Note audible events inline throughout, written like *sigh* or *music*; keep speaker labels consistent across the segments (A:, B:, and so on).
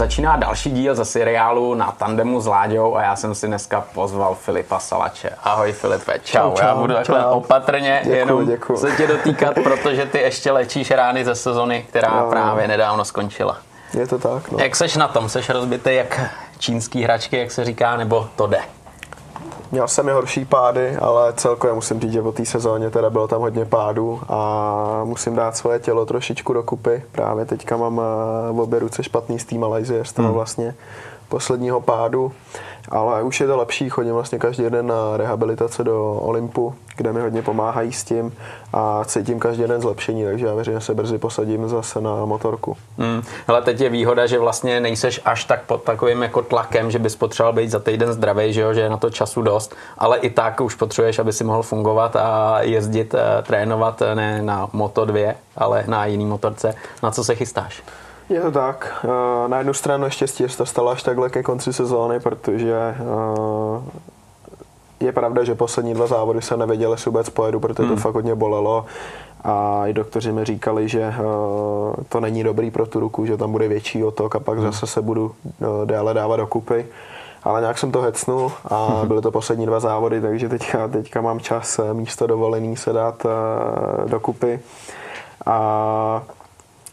A: Začíná další díl ze seriálu na tandemu s Láďou a já jsem si dneska pozval Filipa Salače. Ahoj Filipe, čau. čau já budu takhle čau. opatrně děkuju, jenom děkuju. se tě dotýkat, *laughs* protože ty ještě léčíš rány ze sezony, která no, právě nedávno skončila.
B: Je to tak, no.
A: Jak seš na tom? Seš rozbitý jak čínský hračky, jak se říká, nebo to jde?
B: Měl jsem i horší pády, ale celkově musím říct, že po té sezóně teda bylo tam hodně pádů a musím dát svoje tělo trošičku dokupy. Právě teďka mám eh, v obě ruce špatný z té Malajzie, z toho hmm. vlastně posledního pádu ale už je to lepší, chodím vlastně každý den na rehabilitace do Olympu, kde mi hodně pomáhají s tím a cítím každý den zlepšení, takže já věřím, že se brzy posadím zase na motorku.
A: Hmm. Hele, teď je výhoda, že vlastně nejseš až tak pod takovým jako tlakem, že bys potřeboval být za týden zdravý, že, jo? že je na to času dost, ale i tak už potřebuješ, aby si mohl fungovat a jezdit, eh, trénovat eh, ne na Moto 2, ale na jiný motorce. Na co se chystáš?
B: Je to tak. Eh, na jednu stranu ještě že se to stalo až takhle ke konci sezóny, protože eh, je pravda, že poslední dva závody jsem nevěděl, jestli vůbec pojedu, protože to hmm. fakt hodně bolelo. A i doktoři mi říkali, že eh, to není dobrý pro tu ruku, že tam bude větší otok a pak hmm. zase se budu déle dávat dokupy. Ale nějak jsem to hecnul a hmm. byly to poslední dva závody, takže teďka, teďka mám čas místo dovolený se dát dokupy. A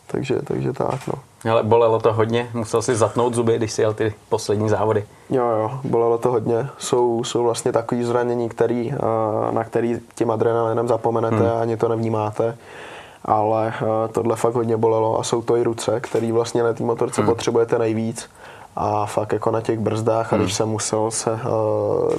B: takže, takže tak, no.
A: Ale bolelo to hodně? Musel si zatnout zuby, když si jel ty poslední závody?
B: Jo, jo, bolelo to hodně. Jsou, jsou vlastně takové zranění, který, eh, na který tím adrenalinem zapomenete hmm. a ani to nevnímáte. Ale eh, tohle fakt hodně bolelo a jsou to i ruce, který vlastně na té motorce hmm. potřebujete nejvíc a fakt jako na těch brzdách hmm. a když jsem musel se uh,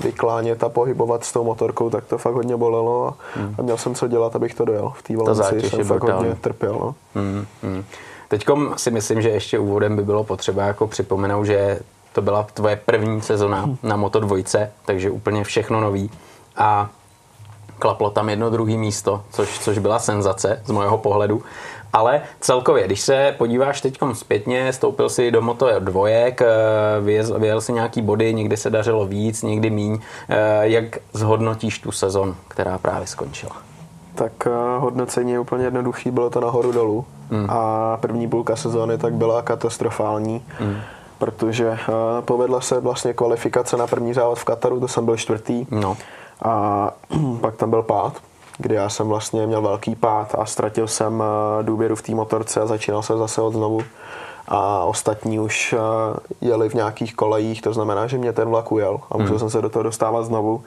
B: vyklánět a pohybovat s tou motorkou, tak to fakt hodně bolelo a, hmm. a měl jsem co dělat, abych to dojel. V té Valencii jsem fakt hodně trpěl. No. Hmm.
A: Hmm. Teďkom si myslím, že ještě úvodem by bylo potřeba jako připomenout, že to byla tvoje první sezona hmm. na Moto dvojce, takže úplně všechno nový a klaplo tam jedno druhé místo, což, což byla senzace z mojeho pohledu. Ale celkově, když se podíváš teď zpětně, stoupil si do moto dvojek, eh, vyjel, vyjel si nějaký body, někdy se dařilo víc, někdy míň. Eh, jak zhodnotíš tu sezon, která právě skončila?
B: Tak eh, hodnocení je úplně jednoduchý, bylo to nahoru dolů. Hmm. A první půlka sezóny tak byla katastrofální. Hmm protože povedla se vlastně kvalifikace na první závod v Kataru, to jsem byl čtvrtý. No. A *clears throat* pak tam byl pád, kdy já jsem vlastně měl velký pád a ztratil jsem eh, důvěru v té motorce a začínal jsem zase od znovu. A ostatní už eh, jeli v nějakých kolejích, to znamená, že mě ten vlak ujel a musel hmm. jsem se do toho dostávat znovu.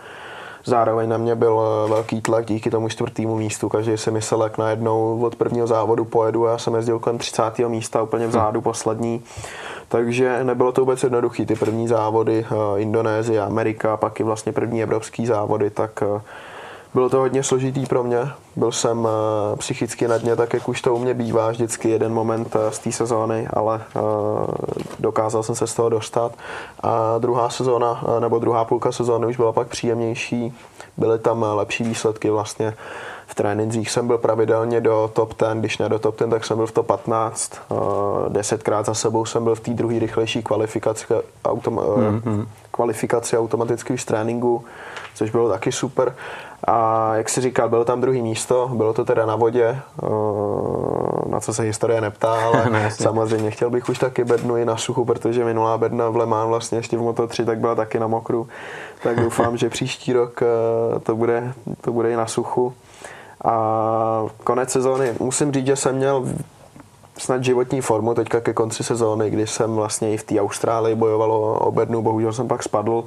B: Zároveň na mě byl eh, velký tlak díky tomu čtvrtému místu. Každý si myslel, jak najednou od prvního závodu pojedu. Já jsem jezdil kolem 30. místa, úplně vzadu, hmm. poslední. Takže nebylo to vůbec jednoduché. Ty první závody, Indonésie, Amerika, pak i vlastně první evropský závody, tak bylo to hodně složitý pro mě. Byl jsem eh, psychicky na dně, tak jak už to u mě bývá vždycky jeden moment eh, z té sezóny, ale eh, dokázal jsem se z toho dostat. A druhá sezóna, nebo druhá půlka sezóny už byla pak příjemnější. Byly tam lepší výsledky vlastně. V trénincích jsem byl pravidelně do top 10, když ne do top 10, tak jsem byl v top 15. Desetkrát za sebou jsem byl v té druhé rychlejší kvalifikaci, autom- mm-hmm. kvalifikaci automaticky už z tréninku, což bylo taky super. A jak si říkal, bylo tam druhý místo, bylo to teda na vodě, eh, na co se historie neptá, ale *laughs* no, samozřejmě chtěl bych už taky bednu i na suchu, protože minulá bedna v Le Mans vlastně ještě v Moto 3 tak byla taky na mokru. Tak doufám, že příští rok eh, to bude, to bude i na suchu. A konec sezóny, musím říct, že jsem měl snad životní formu teďka ke konci sezóny, kdy jsem vlastně i v té Austrálii bojoval o bednu, bohužel jsem pak spadl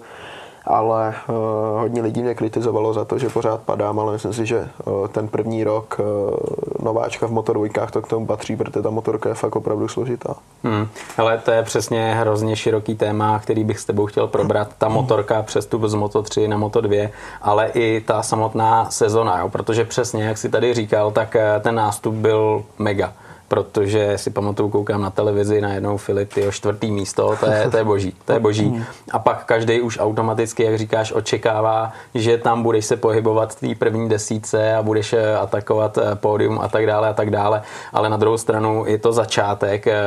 B: ale uh, hodně lidí mě kritizovalo za to, že pořád padám, ale myslím si, že uh, ten první rok uh, nováčka v motorvojkách to k tomu patří, protože ta motorka je fakt opravdu složitá.
A: Hmm. Ale to je přesně hrozně široký téma, který bych s tebou chtěl probrat. Ta motorka přestup z Moto 3 na Moto 2, ale i ta samotná sezona, jo? protože přesně, jak si tady říkal, tak ten nástup byl mega protože si pamatuju, koukám na televizi, na jednou Filip, jeho čtvrtý místo, to je, to je boží, to je boží. A pak každý už automaticky, jak říkáš, očekává, že tam budeš se pohybovat v té první desíce a budeš eh, atakovat eh, pódium a tak dále a tak dále, ale na druhou stranu je to začátek, eh,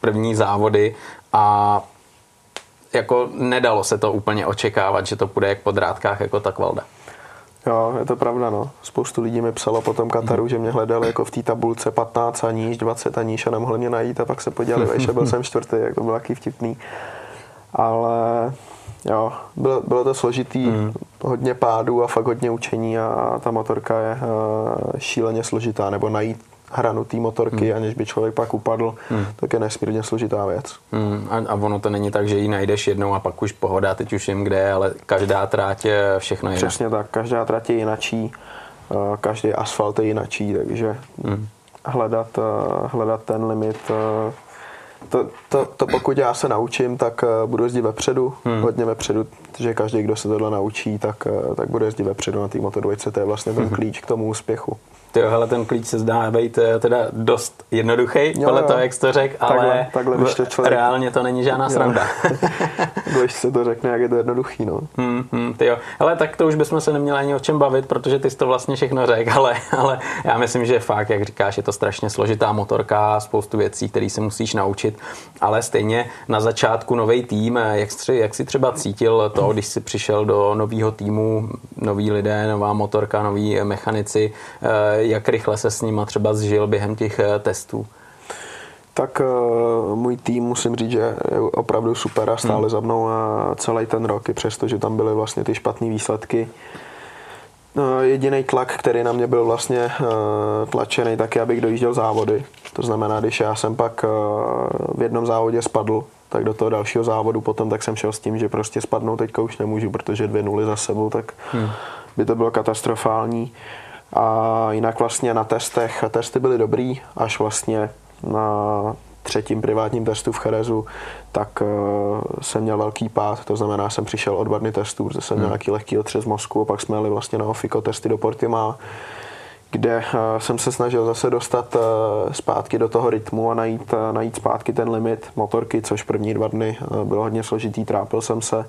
A: první závody a jako nedalo se to úplně očekávat, že to půjde jak po drátkách jako ta kvalda.
B: Jo, je to pravda, no. Spoustu lidí mi psalo po tom Kataru, mm. že mě hledali jako v té tabulce 15 a níž, 20 a níž a nemohli mě najít a pak se podívali, že *laughs* byl jsem čtvrtý, jak to bylo taky vtipný. Ale jo, bylo, bylo to složitý, mm. hodně pádů a fakt hodně učení a ta motorka je uh, šíleně složitá, nebo najít hranu té motorky, hmm. aniž by člověk pak upadl, hmm. tak je nesmírně složitá věc.
A: Hmm. A, a ono to není tak, že ji najdeš jednou a pak už pohoda, teď už jim kde, ale každá tráť je všechno jiné.
B: Přesně tak, každá tráť je jinačí, eh, každý asfalt je jinačí, takže hmm. hledat, eh, hledat ten limit eh, to, to, to pokud já se naučím, tak budu jezdit vepředu, hmm. hodně vepředu, že každý, kdo se tohle naučí, tak, tak bude jezdit vepředu na té motorvojce, to je vlastně ten hmm. klíč k tomu úspěchu.
A: Ty hele, ten klíč se zdá být eh, teda dost jednoduchý, podle toho, jak jsi to řekl, ale takhle, takhle, to člověk... reálně to není žádná sranda. *laughs*
B: když se to řekne, jak je to jednoduchý, no.
A: Hmm, hmm, ty jo. Ale tak to už bychom se neměli ani o čem bavit, protože ty jsi to vlastně všechno řekl, *laughs* ale, ale já myslím, že fakt, jak říkáš, je to strašně složitá motorka, spoustu věcí, které se musíš naučit, ale stejně na začátku nový tým, eh, jak jsi, jak jsi třeba cítil to, když jsi přišel do nového týmu, noví lidé, nová motorka, noví mechanici, eh, jak rychle se s nima třeba zžil během těch eh, testů?
B: Tak uh, můj tým musím říct, že je opravdu super a stále hmm. za mnou uh, celý ten rok, i přesto, že tam byly vlastně ty špatné výsledky. Uh, jediný tlak, který na mě byl vlastně uh, tlačený, tak je, abych dojížděl závody. To znamená, když já jsem pak v jednom závodě spadl, tak do toho dalšího závodu potom tak jsem šel s tím, že prostě spadnout teďka už nemůžu, protože dvě nuly za sebou, tak hmm. by to bylo katastrofální. Uh, a jinak vlastně na testech, testy byly dobrý, až vlastně na třetím privátním testu v Cherezu, tak uh, jsem měl velký pád, to znamená, jsem přišel od dny testů, protože jsem měl hmm. nějaký lehký otřes mozku a pak jsme jeli vlastně na Ofiko testy do Portima, kde uh, jsem se snažil zase dostat uh, zpátky do toho rytmu a najít, uh, najít zpátky ten limit motorky, což první dva dny uh, bylo hodně složitý, trápil jsem se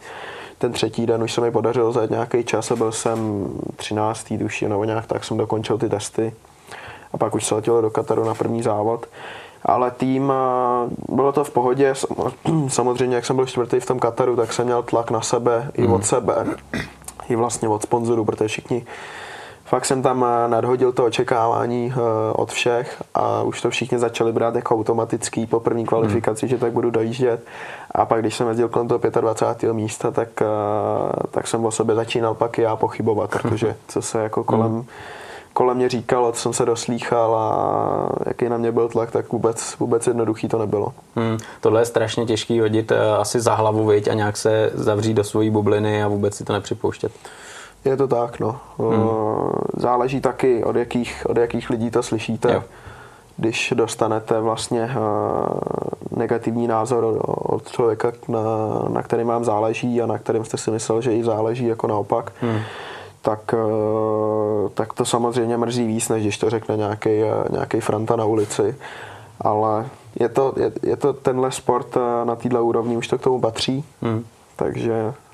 B: ten třetí den už se mi podařilo zajet nějaký čas a byl jsem 13. tuším, nebo nějak tak jsem dokončil ty testy. A pak už se letělo do Kataru na první závod. Ale tým, bylo to v pohodě, *clears throat* samozřejmě jak jsem byl čtvrtý v tom Kataru, tak jsem měl tlak na sebe i od mhm. sebe, i vlastně od sponzorů, protože všichni fakt jsem tam eh, nadhodil to očekávání eh, od všech a už to všichni začali brát jako automatický po první kvalifikaci, hmm. že tak budu dojíždět. A pak, když jsem jezdil kolem toho 25. místa, tak, eh, tak jsem o sobě začínal pak i já pochybovat, protože *laughs* co se jako kolem, hmm. kolem mě říkalo, co jsem se doslýchal a jaký na mě byl tlak, tak vůbec, vůbec jednoduchý to nebylo.
A: Hmm. Tohle je strašně těžký hodit asi za hlavu, viď, a nějak se zavřít do svojí bubliny a vůbec si to nepřipouštět.
B: Je to tak, no. Hmm. Záleží taky, od jakých, od jakých lidí to slyšíte. Jo. Když dostanete vlastně negativní názor od člověka, na, na kterým vám záleží a na kterým jste si myslel, že i záleží jako naopak, hmm. tak, tak to samozřejmě mrzí víc, než když to řekne nějaký, nějaký franta na ulici. Ale je to, je, je to tenhle sport na této úrovni, už to k tomu patří. Hmm. Takže Eh,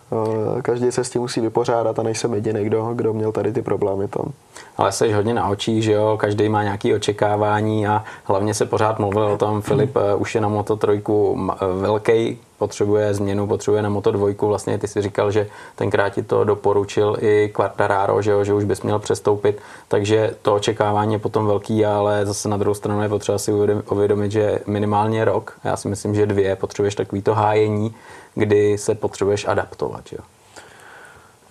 B: každý se s tím musí vypořádat a nejsem jediný, kdo, kdo měl tady ty problémy tam.
A: Ale jsi hodně na očích, že jo, každý má nějaké očekávání a hlavně se pořád mluvil o tom, Filip mm. už je na Moto trojku eh, velký, potřebuje změnu, potřebuje na Moto dvojku, vlastně ty si říkal, že tenkrát ti to doporučil i Quartararo, že, jo, že už bys měl přestoupit, takže to očekávání je potom velký, ale zase na druhou stranu je potřeba si uvědomit, že minimálně rok, já si myslím, že dvě, potřebuješ takový to hájení, kdy se potřebuješ adaptovat. Jo?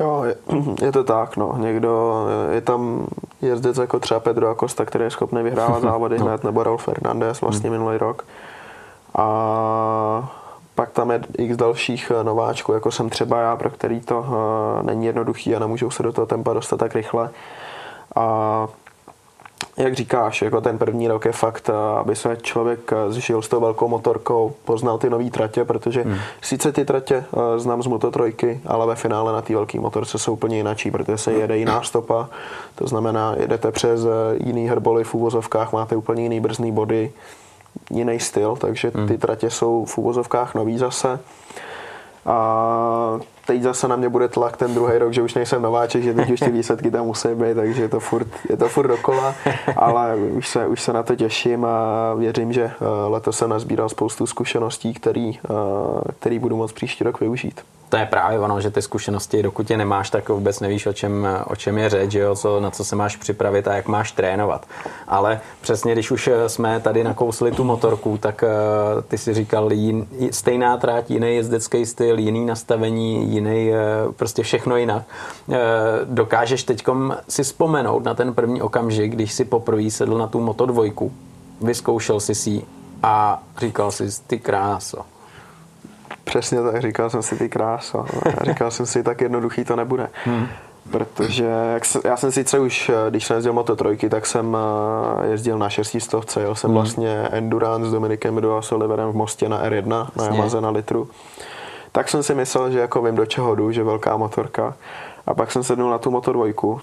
B: Jo, je, je to tak, no. Někdo, je tam jezdec jako třeba Pedro Acosta, který je schopný vyhrávat *laughs* závody no. hned, nebo Raul Fernandez vlastně hmm. minulý rok. A pak tam je x dalších eh, nováčků, jako jsem třeba já, pro který to uh, není jednoduchý a nemůžou se do toho tempa dostat tak rychle. A jak říkáš, jako ten první rok je fakt, eh, aby se člověk eh, zžil s tou velkou motorkou, poznal ty nové tratě, protože hmm. sice ty tratě eh, znám z Moto trojky, ale ve finále na té velké motorce jsou úplně jinačí, protože se jede jiná stopa, to znamená, jedete přes jiný hrboly v úvozovkách, máte úplně jiný brzný body, jiný styl, takže hmm. ty tratě jsou v úvozovkách nový zase. A teď zase na mě bude tlak ten druhý rok, že už nejsem nováček, že teď už ty výsledky tam musí být, takže je to furt, je to furt dokola, ale už se, už se na to těším a věřím, že eh, letos jsem nazbíral spoustu zkušeností, který, eh, který budu moct příští rok využít
A: to je právě ono, že ty zkušenosti, dokud je nemáš, tak vůbec nevíš, o čem, o čem je řeč, že jo? Co, na co se máš připravit a jak máš trénovat. Ale přesně, když už jsme tady nakousli tu motorku, tak ty si říkal, jin, stejná tráť, jiný jezdecký styl, jiný nastavení, jiný, uh, prostě všechno jinak. Uh, dokážeš teď si vzpomenout na ten první okamžik, když si poprvé sedl na tu Moto dvojku, vyzkoušel si si a říkal si, ty kráso,
B: Přesně tak, říkal jsem si ty krása. Říkal jsem si, tak jednoduchý to nebude. Hmm. Protože jak se, já jsem sice už, když jsem jezdil Moto trojky, tak jsem eh, jezdil na šestistovce, jel jsem hmm. vlastně Endurance s Dominikem Midu a Oliverem v Mostě na R1, na Yamaze na litru. Tak jsem si myslel, že jako vím, do čeho jdu, že velká motorka. A pak jsem sednul na tu Moto dvojku.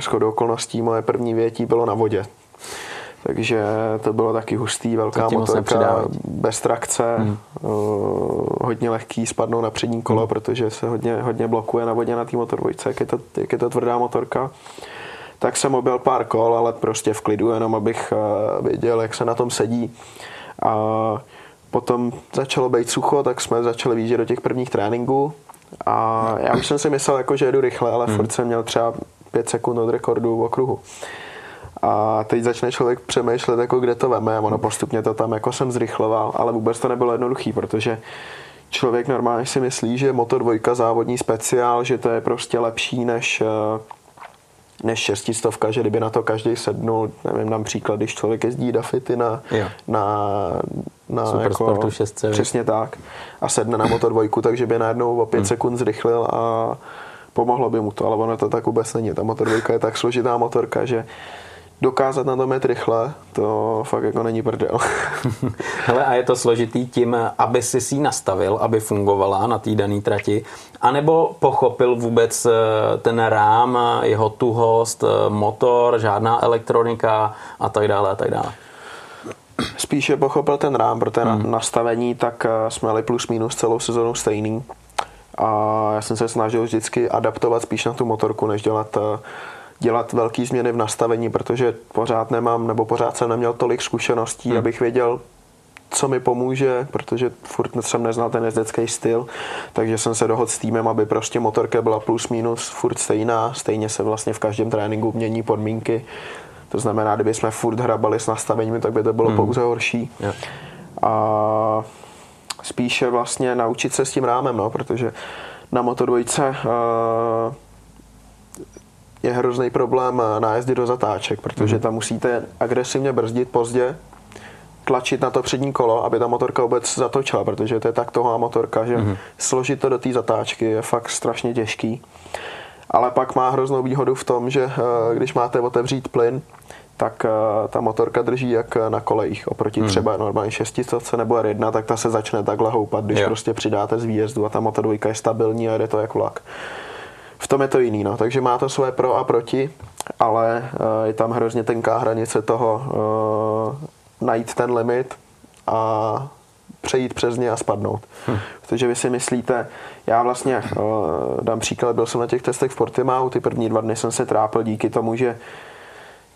B: Shodou okolností moje první větí bylo na vodě. Takže to bylo taky hustý, velká motorka, bez trakce, hmm. uh, hodně lehký, spadnou na přední kolo, hmm. protože se hodně, hodně blokuje na vodě na té motorbojce, jak je, to, jak je to tvrdá motorka. Tak jsem objel pár kol, ale prostě v klidu, jenom abych uh, věděl, jak se na tom sedí. A potom začalo být sucho, tak jsme začali výjíždět do těch prvních tréninků. A já už jsem si myslel, jako, že jedu rychle, ale hmm. furt jsem měl třeba 5 sekund od rekordu v okruhu. A teď začne člověk přemýšlet, jako kde to veme ono postupně to tam jako jsem zrychloval, ale vůbec to nebylo jednoduchý, protože člověk normálně si myslí, že Moto 2 závodní speciál, že to je prostě lepší než eh, než šestistovka, že kdyby na to každý sednul, nevím, dám příklad, když člověk jezdí Dafity na, na, na
A: Super jako, sportu 6
B: přesně tak a sedne na Moto 2, takže by najednou o 5 hmm. sekund zrychlil a pomohlo by mu to, ale ono to tak vůbec není. Ta Moto 2 je tak složitá motorka, že dokázat na tom jet rychle, to fakt jako není prdel. *laughs*
A: Hele, a je to složitý tím, aby si si nastavil, aby fungovala na té dané trati, anebo pochopil vůbec eh, ten rám, jeho tuhost, eh, motor, žádná elektronika a tak dále a tak dále.
B: Spíše pochopil ten rám, protože hmm. nastavení tak eh, jsme jeli plus minus celou sezonu stejný. A já jsem se snažil vždycky adaptovat spíš na tu motorku, než dělat dělat velké změny v nastavení, protože pořád nemám, nebo pořád jsem neměl tolik zkušeností, hmm. abych věděl, co mi pomůže, protože furt jsem neznal ten jezdecký styl, takže jsem se dohodl s týmem, aby prostě motorka byla plus minus furt stejná, stejně se vlastně v každém tréninku mění podmínky, to znamená, kdyby jsme furt hrabali s nastavením, tak by to bylo hmm. pouze horší. Yeah. A spíše vlastně naučit se s tím rámem, no, protože na Moto dvojce uh, je hrozný problém nájezdy do zatáček, protože mm. tam musíte agresivně brzdit pozdě, tlačit na to přední kolo, aby ta motorka vůbec zatočila, protože to je tak toho motorka, že mm. složit to do té zatáčky je fakt strašně těžký. Ale pak má hroznou výhodu v tom, že eh, když máte otevřít plyn, tak eh, ta motorka drží jak na kolejích. Oproti hmm. třeba normálně šestistovce nebo R1, tak ta se začne takhle houpat, když jo. prostě přidáte z výjezdu a ta motor je stabilní a jde to jak vlak tom je to jiný, no. takže má to své pro a proti, ale uh, je tam hrozně tenká hranice toho uh, najít ten limit a přejít přes ně a spadnout. Hm. Protože vy si myslíte, já vlastně uh, dám příklad, byl jsem na těch testech v Portimao, ty první dva dny jsem se trápil díky tomu, že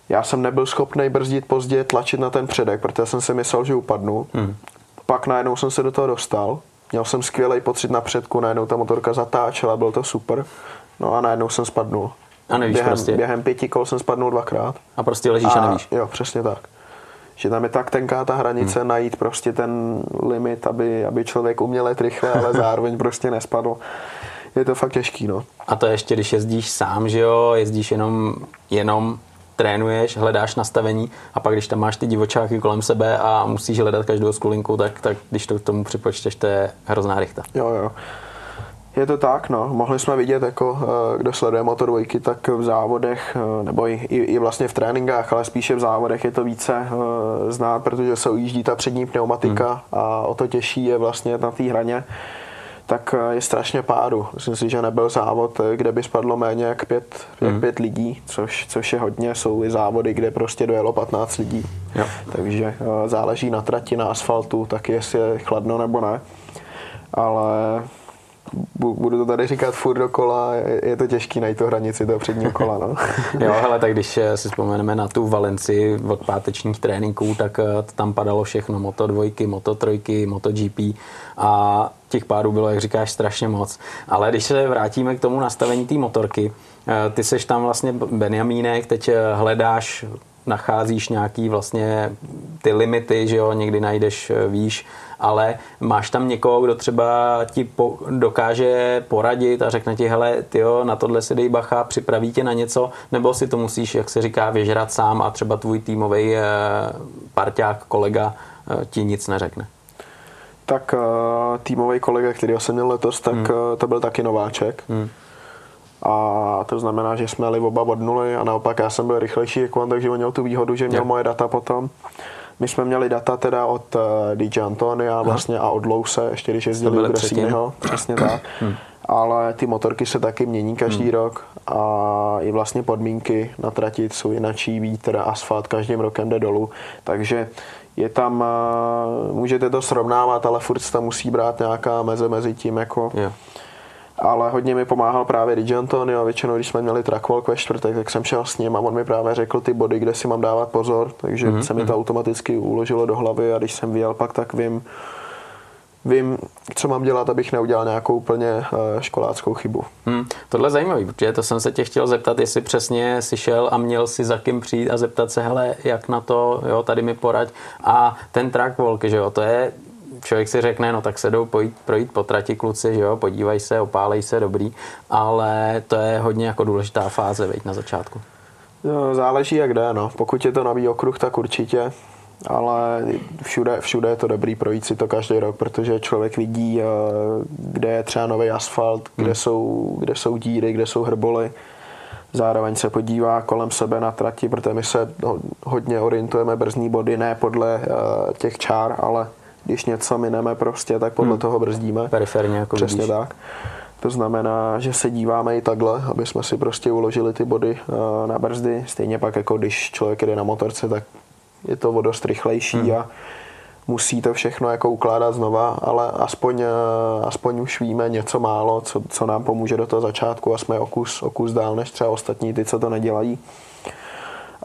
B: já jsem nebyl schopný brzdit pozdě, tlačit na ten předek, protože jsem si myslel, že upadnu. Hmm. Pak najednou jsem se do toho dostal, měl jsem skvělý pocit na předku, najednou ta motorka zatáčela, byl to super. No a najednou jsem spadnul.
A: A nevíš
B: během,
A: prostě.
B: Během pěti kol jsem spadnul dvakrát.
A: A prostě ležíš a, a nevíš.
B: Jo, přesně tak. Že tam je tak tenká ta hranice hmm. najít prostě ten limit, aby, aby člověk uměl jet rychle, ale *laughs* zároveň prostě nespadl. Je to fakt těžký, no.
A: A to ještě, když jezdíš sám, že jo, jezdíš jenom, jenom trénuješ, hledáš nastavení a pak když tam máš ty divočáky kolem sebe a musíš hledat každou skulinku, tak, tak když to k tomu připočteš, to je hrozná rychta.
B: Jo, jo. Je to tak, no. Mohli jsme vidět, jako eh, kdo sleduje Moto dvojky, tak v závodech, eh, nebo i, i, vlastně v tréninkách, ale spíše v závodech je to více eh, znát, protože se ujíždí ta přední pneumatika hmm. a o to těžší je vlastně na té hraně tak je strašně pádu. Myslím si, že nebyl závod, kde by spadlo méně jak pět, jak hmm. pět lidí, což, což je hodně. Jsou i závody, kde prostě dojelo 15 lidí. Jo. Takže záleží na trati, na asfaltu, tak jestli je chladno nebo ne. Ale budu to tady říkat furt dokola, je, je to těžký najít to hranici toho předního kola. No. *laughs*
A: jo, hele, tak když eh, si vzpomeneme na tu Valenci od pátečních tréninků, tak eh, tam padalo všechno, Moto dvojky, Moto trojky, Moto GP a těch pádů bylo, jak říkáš, strašně moc. Ale když se vrátíme k tomu nastavení té motorky, eh, ty seš tam vlastně Benjamínek, teď hledáš nacházíš nějaký vlastně ty limity, že jo, někdy najdeš výš, ale máš tam někoho, kdo třeba ti po, dokáže poradit a řekne ti, hele, tyjo, na tohle si dej bacha, připraví tě na něco, nebo si to musíš, jak se říká, vyžrat sám a třeba tvůj týmový eh, parťák, kolega eh, ti nic neřekne.
B: Tak týmový kolega, který jsem měl letos, tak hmm. to byl taky nováček. Hmm. A to znamená, že jsme jeli oba od nuly a naopak já jsem byl rychlejší jako on, takže on měl tu výhodu, že měl yeah. moje data potom. My jsme měli data teda od eh, DJ Antonia vlastně a od Louse, ještě když jezdili u Gresiniho, přesně tak. *clears throat* hmm. Ale ty motorky se taky mění každý hmm. rok a i vlastně podmínky na trati jsou jinačí, vítr, asfalt každým rokem jde dolů, takže je tam, uh, můžete to srovnávat, ale furt tam musí brát nějaká meze mezi tím, jako yeah ale hodně mi pomáhal právě DJ Antonio většinou, když jsme měli trackwalk ve čtvrtek, tak jsem šel s ním a on mi právě řekl ty body, kde si mám dávat pozor, takže mm-hmm. se mi to mhm. automaticky uložilo do hlavy a když jsem vyjel pak, tak vím, vím, co mám dělat, abych neudělal nějakou úplně eh, školáckou chybu.
A: Hmm, tohle je zajímavé, protože to jsem se tě chtěl zeptat, jestli přesně si šel a měl si za kým přijít a zeptat se, hele, jak na to, jo, tady mi poraď. A ten track walk, že jo, to je člověk si řekne, no tak se jdou pojít, projít po trati kluci, že jo, podívají se, opálej se, dobrý, ale to je hodně jako důležitá fáze, veď, na začátku.
B: No, záleží jak jde, no. Pokud je to nový okruh, tak určitě, ale všude, všude je to dobrý projít si to každý rok, protože člověk vidí, eh, kde je třeba nový asfalt, kde, hmm. jsou, kde jsou díry, kde jsou hrboly. Zároveň se podívá kolem sebe na trati, protože my se hodně orientujeme brzdní body, ne podle uh, těch čár, ale když něco mineme prostě, tak podle hmm. toho brzdíme.
A: Periferně jako
B: Přesně vidíš. tak. To znamená, že se díváme i takhle, aby jsme si prostě uložili ty body uh, na brzdy. Stejně pak, jako když člověk jde na motorce, tak je to o dost rychlejší hmm. a musí to všechno jako ukládat znova, ale aspoň, uh, aspoň už víme něco málo, co, co nám pomůže do toho začátku a jsme o kus, o kus dál než třeba ostatní, ty, co to nedělají.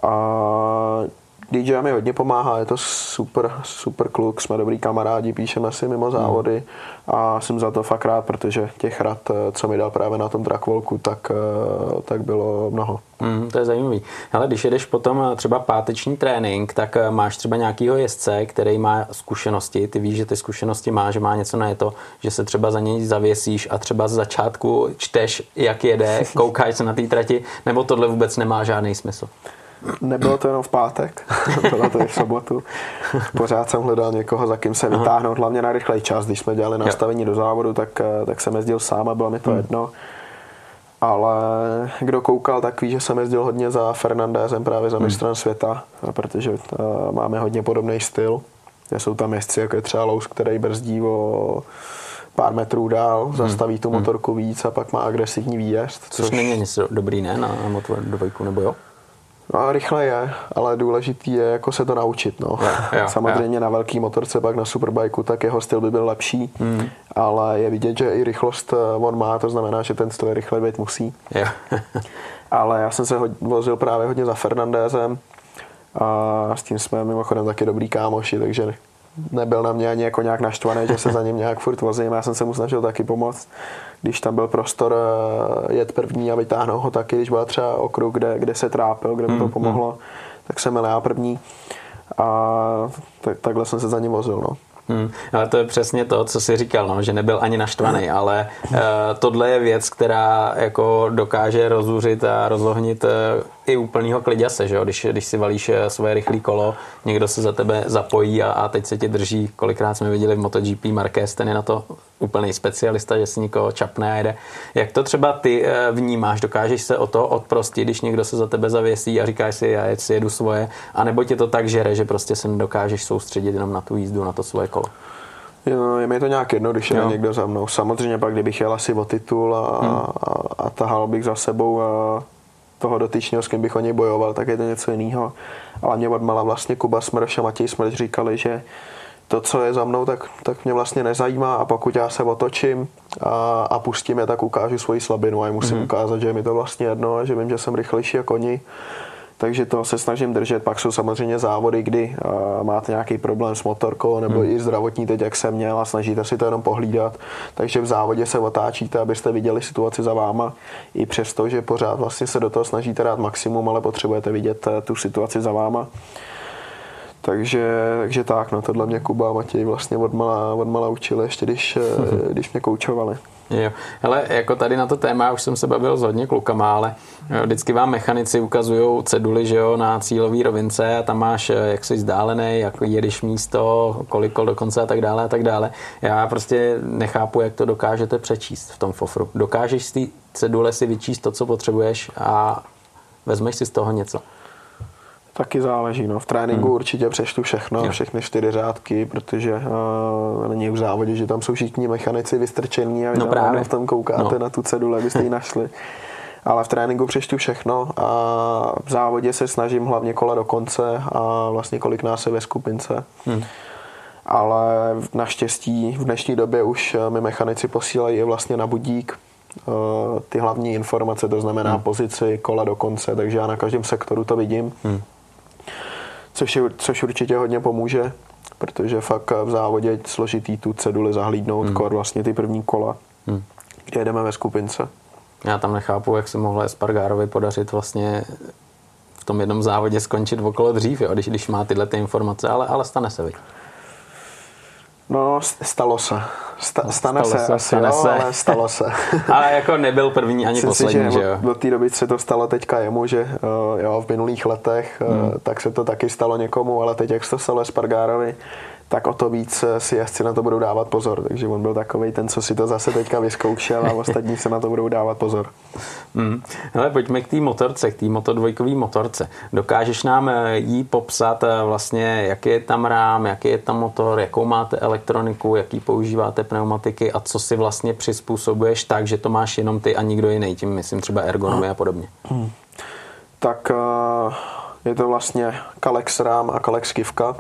B: A DJ mi hodně pomáhá, je to super, super kluk, jsme dobrý kamarádi, píšeme si mimo závody a jsem za to fakt rád, protože těch rad, eh, co mi dal právě na tom trackvolku, tak, eh, tak bylo mnoho.
A: Mm, to je zajímavý. Ale když jedeš potom eh, třeba páteční trénink, tak máš třeba nějakýho jezdce, který má zkušenosti, ty víš, že ty zkušenosti má, že má něco na to, že se třeba za něj zavěsíš a třeba z začátku čteš, jak jede, *laughs* koukáš se na té trati, nebo tohle vůbec nemá žádný smysl.
B: Nebylo to jenom v pátek, *laughs* bylo to i v sobotu. Pořád jsem hledal někoho, za kým se vytáhnout, hlavně na rychlej čas. Když jsme dělali nastavení do závodu, tak, eh, tak jsem jezdil sám a bylo mi to hmm. jedno. Ale kdo koukal, tak ví, že jsem jezdil hodně za Fernandezem, právě za hmm. mistrem světa, protože uh, máme hodně podobný styl. Jsou tam jezdci, jako je třeba Lous, který brzdí o pár metrů dál, hmm. zastaví tu hmm. motorku víc a pak má agresivní výjezd.
A: Což, což není nic dobrý, ne, na, na motor dvojku, nebo jo?
B: No, rychle je, ale důležitý je jako se to naučit. No. Jo, jo, *laughs* Samozřejmě jo. na velký motorce, pak na superbajku, tak jeho styl by byl lepší, mm. ale je vidět, že i rychlost eh, on má, to znamená, že ten styl rychle být musí. Jo. *laughs* ale já jsem se vozil právě hodně za Fernandézem a s tím jsme mimochodem taky dobrý kámoši, takže nebyl na mě ani jako nějak naštvaný, že se za ním nějak furt vozím. Já jsem se mu snažil taky pomoct, když tam byl prostor eh, jet první a vytáhnout ho taky, když byl třeba okruh, kde, kde se trápil, kde mu to hmm, pomohlo, hmm. tak jsem byl já první a tak, takhle jsem se za ním vozil. No.
A: Hmm, ale to je přesně to, co jsi říkal, no, že nebyl ani naštvaný, ale uh, tohle je věc, která jako dokáže rozuřit a rozohnit uh, i úplnýho kliděse, že jo? Když, když si valíš eh, svoje rychlé kolo, někdo se za tebe zapojí a, a teď se ti drží, kolikrát jsme viděli v MotoGP, Marquez, ten je na to úplný specialista, že si nikoho čapne a jede. Jak to třeba ty vnímáš? Dokážeš se o to odprostit, když někdo se za tebe zavěsí a říkáš si, já si jedu svoje, anebo tě to tak žere, že prostě se nedokážeš soustředit jenom na tu jízdu, na to svoje kolo?
B: Jo, je mi to nějak jedno, když je někdo za mnou. Samozřejmě pak, kdybych jel asi o titul a, hmm. a, a tahal bych za sebou a toho dotyčného, s kým bych o něj bojoval, tak je to něco jiného. Ale mě odmala vlastně Kuba Smrš a Matěj Smrš říkali, že to, co je za mnou, tak, tak mě vlastně nezajímá a pokud já se otočím a, a pustím je, tak ukážu svoji slabinu a musím mm-hmm. ukázat, že je mi to vlastně jedno a že vím, že jsem rychlejší jako oni takže to se snažím držet. Pak jsou samozřejmě závody, kdy uh, máte nějaký problém s motorkou nebo hmm. i zdravotní teď, jak jsem měl a snažíte si to jenom pohlídat. Takže v závodě se otáčíte, abyste viděli situaci za váma. I přesto, že pořád vlastně se do toho snažíte dát maximum, ale potřebujete vidět uh, tu situaci za váma. Takže, takže tak, no tohle mě Kuba a Matěj vlastně odmala, odmala učili, ještě když, hmm. *laughs* když mě koučovali.
A: Jo, ale jako tady na to téma už jsem se bavil s hodně klukama, ale jo, vždycky vám mechanici ukazují ceduly, že jo, na cílový rovince a tam máš, jak jsi vzdálený, jak jedeš místo, kolik kol dokonce a tak dále a tak dále. Já prostě nechápu, jak to dokážete přečíst v tom fofru. Dokážeš z té cedule si vyčíst to, co potřebuješ a vezmeš si z toho něco.
B: Taky záleží. No. V tréninku hmm. určitě přečtu všechno, jo. všechny čtyři řádky, protože uh, není v závodě, že tam jsou všichni mechanici vystrčení a vy no právě. v tom koukáte no. na tu cedule, abyste ji *laughs* našli. Ale v tréninku přečtu všechno a v závodě se snažím hlavně kola do konce a vlastně kolik nás je ve skupince. Hmm. Ale naštěstí v dnešní době už eh, mi mechanici posílají vlastně na budík uh, ty hlavní informace, to znamená hmm. pozici, kola do konce, takže já na každém sektoru to vidím. Hmm což, je, což určitě hodně pomůže, protože fakt v závodě složitý tu ceduli zahlídnout, hmm. kor vlastně ty první kola, hmm. kde jedeme ve skupince.
A: Já tam nechápu, jak se mohlo Espargárovi podařit vlastně v tom jednom závodě skončit okolo dřív, jo, když, když má tyhle ty informace, ale, ale stane se, viď?
B: No, stalo se. Sta, no, stane stalo se, se asi, stane jo, se. ale stalo se. *laughs*
A: ale jako nebyl první ani Myslím poslední, si, že, že jo?
B: Do té doby se to stalo teďka jemu, že uh, jo, v minulých letech, uh, hmm. tak se to taky stalo někomu, ale teď jak se to stalo Spargárovi, tak o to víc eh, si jezdci na to budou dávat pozor. Takže on byl takový ten, co si to zase teďka vyzkoušel a ostatní se na to budou dávat pozor.
A: Hmm. Hele, pojďme k té motorce, k té motodvojkové motorce. Dokážeš nám eh, jí popsat eh, vlastně, jaký je tam rám, jaký je tam motor, jakou máte elektroniku, jaký používáte pneumatiky a co si vlastně přizpůsobuješ tak, že to máš jenom ty a nikdo jiný, tím myslím třeba ergonomie a podobně. Hmm.
B: Tak je to vlastně Kalex rám a Kalex kivka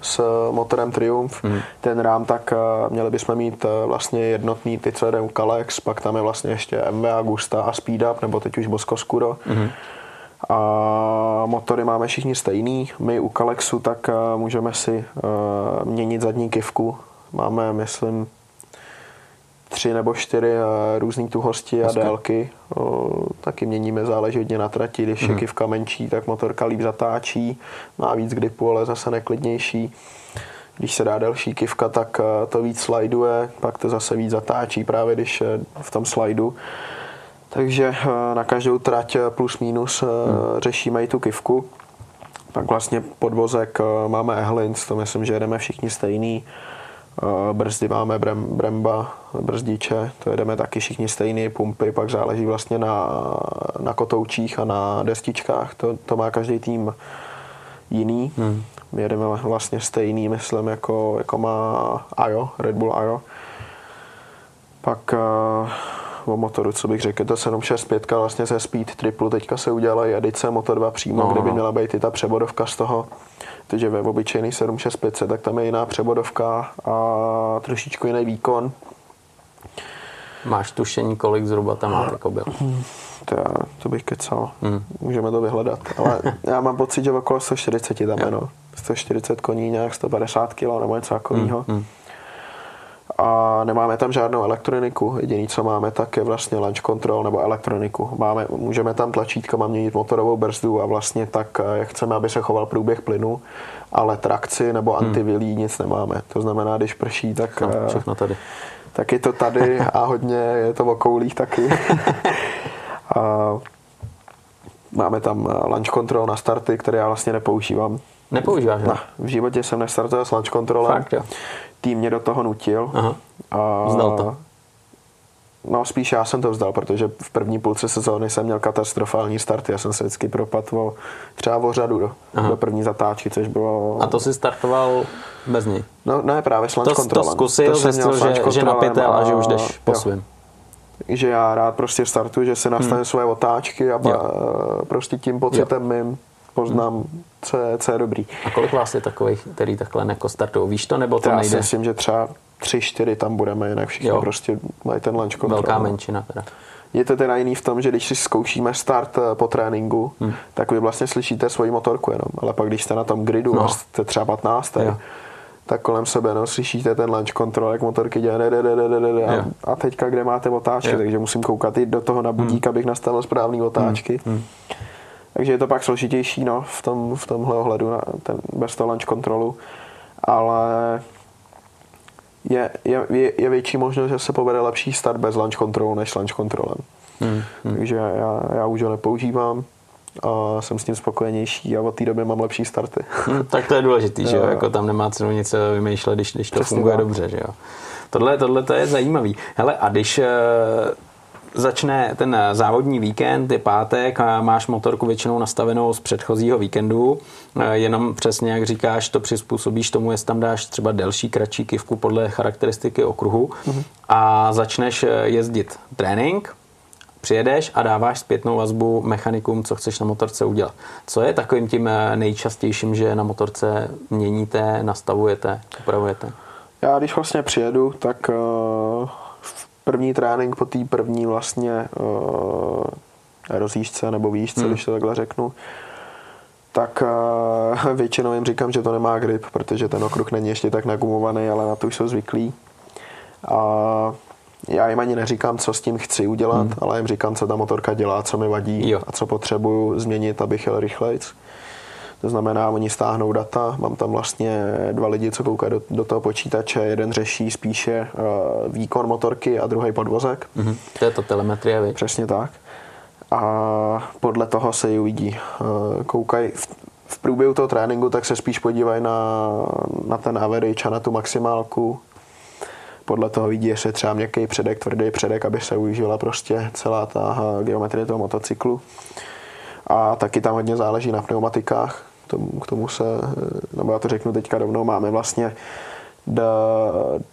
B: s motorem Triumph. Mm. Ten rám, tak eh, měli bychom mít eh, vlastně jednotný ty CDM Kalex, pak tam je vlastně ještě MV Agusta a Speed Up, nebo teď už Bosco Scuro. Mm. A motory máme všichni stejný. My u Kalexu tak eh, můžeme si měnit zadní kivku. Máme, myslím, tři nebo čtyři eh, různé tuhosti a délky. Taky měníme, záleží hodně na trati. Když je mhm. kivka menší, tak motorka líp zatáčí, má víc gripu, ale zase neklidnější. Když se dá delší kivka, tak eh, to víc slajduje, pak to zase víc zatáčí právě když v tom slajdu. Takže eh, na každou trať plus minus hmm. řešíme i tu kivku. Pak vlastně podvozek máme Ehlins, to myslím, že jedeme všichni stejný. Brzdy máme Brem, Bremba, brzdiče, to jedeme taky všichni stejný, pumpy, pak záleží vlastně na, na kotoučích a na destičkách, to, to má každý tým jiný. Hmm. My jedeme vlastně stejný, myslím, jako, jako má Ajo, Red Bull Ajo. Pak uh, o motoru, co bych řekl, to 765 vlastně ze Speed Triple teďka se udělala i edice Moto 2 přímo, no. kde by měla být i ta převodovka z toho protože ve obyčejný 765, tak tam je jiná převodovka a trošičku jiný výkon.
A: Máš tušení, kolik zhruba tam má jako byl?
B: To, já, to bych kecal. Hmm. Můžeme to vyhledat. Ale já mám pocit, že okolo 140 tam je, no. 140 koní, nějak 150 kg nebo něco takového. Hmm. Hmm a nemáme tam žádnou elektroniku. Jediný, co máme, tak je vlastně launch control nebo elektroniku. Máme, můžeme tam tlačítkama měnit motorovou brzdu a vlastně tak, eh, jak chceme, aby se choval průběh plynu, ale trakci nebo hmm. antivilí hmm. nic nemáme. To znamená, když prší, tak...
A: No, eh, všechno tady.
B: Tak je to tady a hodně je to v okoulích taky. *laughs* a máme tam eh, launch control na starty, které já vlastně nepoužívám.
A: Nepoužíváš,
B: ne? v životě jsem nestartoval s launch controlem.
A: Fakt, jo
B: tým mě do toho nutil. Aha.
A: A, Vzdal to?
B: No spíš já jsem to vzdal, protože v první půlce sezóny jsem měl katastrofální start. Já jsem se vždycky propadl třeba o řadu do, do první zatáčky, což bylo...
A: A to si startoval bez něj?
B: No ne, právě s launch to,
A: To zkusil, to zjistil, že, že na pytel a, a že už jdeš po svým.
B: Že já rád prostě startuji, že si nastavím hmm. svoje otáčky a ba, prostě tím pocitem jo. mým poznám, hmm. co, je, co je dobrý.
A: A kolik vás je takových, který takhle jako startují? Víš to, nebo to
B: Já
A: nejde?
B: si myslím, že třeba tři, čtyři tam budeme, jinak všichni
A: Jo.
B: prostě mají ten lunch control.
A: Velká menšina teda.
B: Je to teda jiný v tom, že když si zkoušíme start eh, po tréninku, hmm. tak vy vlastně slyšíte svoji motorku jenom, ale pak když jste na tom gridu
A: No.
B: a jste třeba 15,
A: Jo.
B: tak kolem sebe no, slyšíte ten launch control, jak motorky dělají de, de, de, de, de, de, a, a teďka kde máte otáčky,
A: Jo.
B: takže musím koukat i do toho na budík, abych nastavil správný otáčky.
A: Hmm.
B: Takže je to pak složitější no, v, tom, v tomhle ohledu, na ten, bez toho launch kontrolu, ale je, je, je, je větší možnost, že se povede lepší start bez launch kontrolu než launch kontrolem.
A: Hmm.
B: Takže já, já už ho nepoužívám a jsem s tím spokojenější a od té doby mám lepší starty.
A: Hmm, tak to je důležitý, že jo? Jako tam nemá cenu nic eh, vymýšlet, když, když to
B: Přesně
A: funguje
B: tak.
A: dobře, že jo? Tohle, tohle to je zajímavý. Hele, a když eh, začne ten závodní víkend, je pátek a máš motorku většinou nastavenou z předchozího víkendu, eh, jenom přesně jak říkáš, to přizpůsobíš tomu, jestli tam dáš třeba delší, kratší kivku podle charakteristiky okruhu
B: Mhm.
A: a začneš eh, jezdit trénink, přijedeš a dáváš zpětnou vazbu mechanikům, co chceš na motorce udělat. Co je takovým tím eh, nejčastějším, že na motorce měníte, nastavujete, upravujete?
B: Já když vlastně přijedu, tak uh, první trénink po té první vlastně uh, rozjížďce nebo výšce, hmm. když to takhle řeknu, tak uh, *laughs* většinou jim říkám, že to nemá grip, protože ten okruh není ještě tak nagumovaný, ale na to už jsou zvyklí. A já jim ani neříkám, co s tím chci udělat, hmm. ale jim říkám, co ta motorka dělá, co mi vadí
A: Jo.
B: a co potřebuju změnit, abych jel rychlejc. To znamená, oni stáhnou data, mám tam vlastně dva lidi, co koukají do, do toho počítače, jeden řeší spíše uh, výkon motorky a druhý podvozek.
A: Mhm. To je to telemetrie, viď?
B: Přesně tak. A podle toho se i uvidí. Eh, Koukají v, v průběhu toho tréninku, tak se spíš podívají na, na ten average a na tu maximálku. Podle toho vidí, jestli je třeba měkký předek, tvrdý předek, aby se užila prostě celá ta geometrie toho motocyklu. A taky tam hodně záleží na pneumatikách. K tomu, k tomu se, eh, nebo já to řeknu teďka rovnou, máme vlastně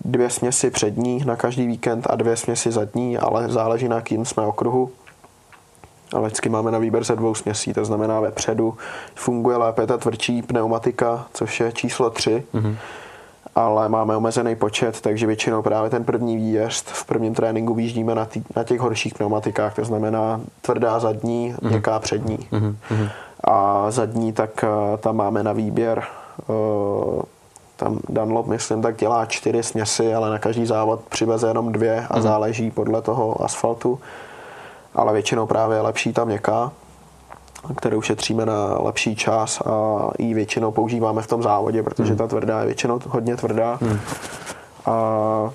B: dvě směsi přední na každý víkend a dvě směsi zadní, ale záleží na kým jsme okruhu. Ale vždycky máme na výběr ze dvou směsí, to znamená vepředu funguje lépe ta tvrdší pneumatika, což je číslo 3, mm-hmm. ale máme omezený počet, takže většinou právě ten první výjezd v prvním tréninku výjíždíme na, tý, na těch horších pneumatikách, to znamená tvrdá zadní, mm-hmm. měkká přední. Mm-hmm. A zadní, tak eh, tam máme na výběr eh, tam Dunlop, myslím, tak dělá čtyři směsi, ale na každý závod přiveze jenom dvě a mm. záleží podle toho asfaltu. Ale většinou právě je lepší ta měkká, kterou šetříme na lepší čas a ji většinou používáme v tom závodě, protože mm. ta tvrdá je většinou hodně tvrdá. Mm. A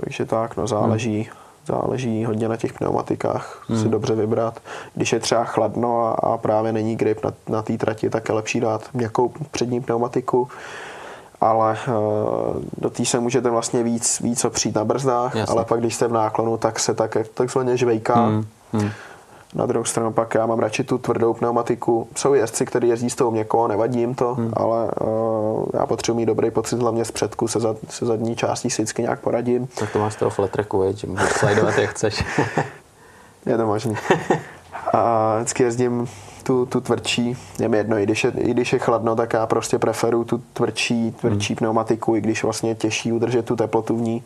B: takže tak, no záleží, záleží hodně na těch pneumatikách si dobře vybrat. Když je třeba chladno a, a právě není grip na, na té trati, tak je lepší dát měkkou přední pneumatiku, ale uh, do té se můžete vlastně víc, víc opřít na brzdách,
A: Jasně.
B: ale pak když jste v náklonu, tak se tak, takzvaně žvejká.
A: Hmm. Hmm.
B: Na druhou stranu pak já mám radši tu tvrdou pneumatiku. Jsou jezdci, kteří jezdí s tou měkkou, nevadí jim to, hmm. ale uh, já potřebuji mít dobrý pocit hlavně z předku, se, zad, se zadní částí si vždycky nějak poradím.
A: Tak to máš z toho flattracku, viď, že můžeš slidovat jak chceš. *laughs*
B: Je to možný. A vždycky jezdím tu, tu tvrdší, je mi jedno, i když je, i když je chladno, tak já prostě preferuju tu tvrdší, tvrdší hmm. pneumatiku, i když vlastně je těžší udržet tu teplotu v ní.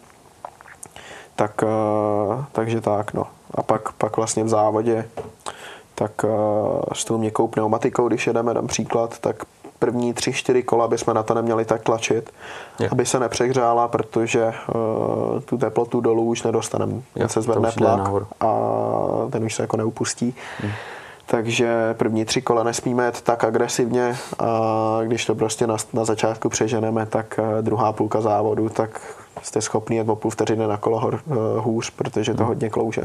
B: Tak, uh, takže tak, no. A pak, pak vlastně v závodě, tak uh, s tou měkkou pneumatikou, když jedeme, dám příklad, tak první tři, čtyři kola bychom na to neměli tak tlačit,
A: Jo.
B: aby se nepřehřála, protože uh, tu teplotu dolů už nedostaneme. Ten se zvedne tlak a ten už se jako neupustí. Hmm. Takže první tři kola nesmíme jet tak agresivně a když to prostě na, na začátku přeženeme, tak eh, druhá půlka závodu, tak jste schopni jet o půl vteřiny na kolo hor, eh, hůř, protože to hodně klouže.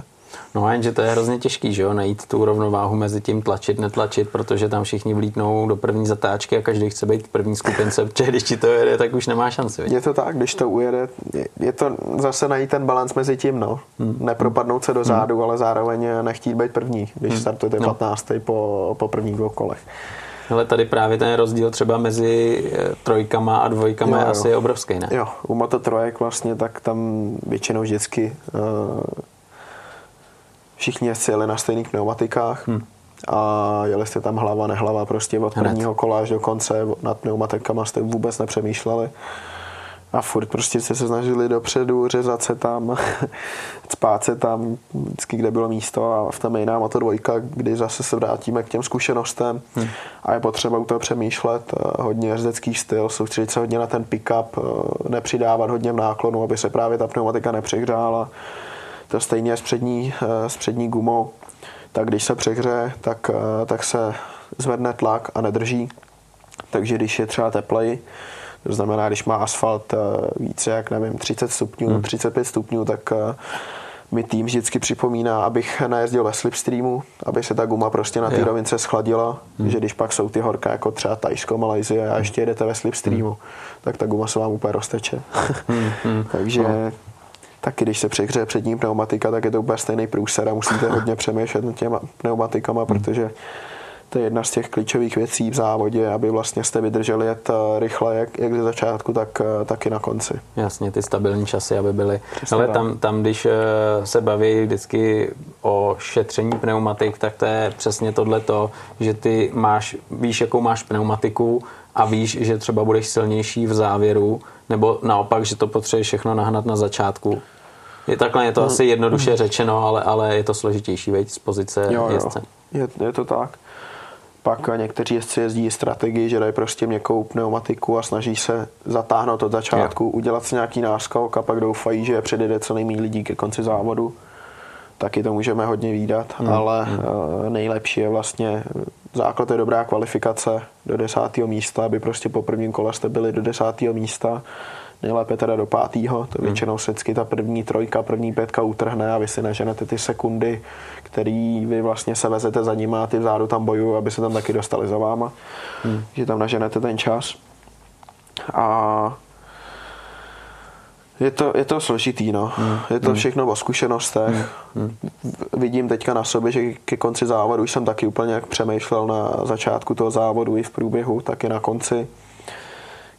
A: No a jenže to je hrozně těžký, že jo, najít tu rovnováhu mezi tím tlačit, netlačit, protože tam všichni vlítnou do první zatáčky a každý chce být v první skupince, protože když ti to jede, tak už nemá šanci. viď?
B: Je to tak, když to ujede, je, je to zase najít ten balans mezi tím, no. Hmm. Nepropadnout se do zádu, hmm. ale zároveň nechtít být první, když hmm. startujete
A: No.
B: 15. po, po prvních dvou kolech.
A: Ale tady právě ten rozdíl třeba mezi eh, trojkama a dvojkama
B: Jo,
A: je
B: jo.
A: asi obrovský, ne?
B: Jo, u Moto trojek vlastně, tak tam většinou vždycky uh, všichni jezdci jeli na stejných pneumatikách, hmm. a jeli jste tam hlava, nehlava, prostě od prvního kola až do konce nad pneumatikama jste vůbec nepřemýšleli a furt prostě se snažili dopředu, řezat se tam, *laughs* spát se tam, vždycky kde bylo místo a v tom jiná moto dvojka, kdy zase se vrátíme k těm zkušenostem hmm. a je potřeba u toho přemýšlet, eh, hodně jezdecký styl, soustředit se hodně na ten pick-up, eh, nepřidávat hodně v náklonu, aby se právě ta pneumatika nepřehřála. To stejně s přední, eh, s přední gumou, tak když se přehře, tak, tak se zvedne tlak a nedrží. Takže když je třeba teplej, to znamená, když má asfalt eh, více jak, nevím, 30 stupňů, hmm. 35 stupňů, tak eh, mi tým vždycky připomíná, abych najezdil ve slipstreamu, aby se ta guma prostě na té rovince schladila, hmm. že když pak jsou ty horka jako třeba Tajsko, Malajzie a ještě jedete ve slipstreamu, hmm. tak ta guma se vám úplně rozteče. Hmm. Hmm. *laughs* Takže no. taky když se přehřeje přední pneumatika, tak je to úplně stejný průser a musíte *laughs* hodně přemýšlet nad těma pneumatikama, hmm. protože to je jedna z těch klíčových věcí v závodě, aby vlastně jste vydrželi jet eh, rychle, jak, jak ze začátku, tak, eh, tak i na konci.
A: Jasně, ty stabilní časy, aby byly. Přesně Ale tam, tam, když eh, se baví vždycky o šetření pneumatik, tak to je přesně tohleto, že ty máš, víš, jakou máš pneumatiku a víš, že třeba budeš silnější v závěru, nebo naopak, že to potřebuješ všechno nahnat na začátku. Je takhle, je to hmm. asi jednoduše řečeno, ale, ale je to složitější, veď, z pozice jo, jo. jezdce.
B: Je, je to tak. Pak někteří jezdci jezdí strategii, že dají prostě měkkou pneumatiku a snaží se zatáhnout od začátku, yeah. udělat si nějaký náskok a pak doufají, že předjede co nejméně lidí ke konci závodu. Taky to můžeme hodně výdat, mm. ale mm. nejlepší je vlastně základ je dobrá kvalifikace do desátého místa, aby prostě po prvním kole jste byli do desátého místa nejlépe teda do pátého, to hmm. většinou se vždycky ta první trojka, první pětka utrhne a vy si naženete ty sekundy, který vy vlastně se vezete za nima a ty vzadu tam bojují, aby se tam taky dostali za váma, hmm. že tam naženete ten čas. A je to, je to složitý, no. Hmm. Je to hmm. všechno o zkušenostech. Hmm. Vidím teďka na sobě, že ke konci závodu už jsem taky úplně jak přemýšlel na začátku toho závodu i v průběhu, tak i na konci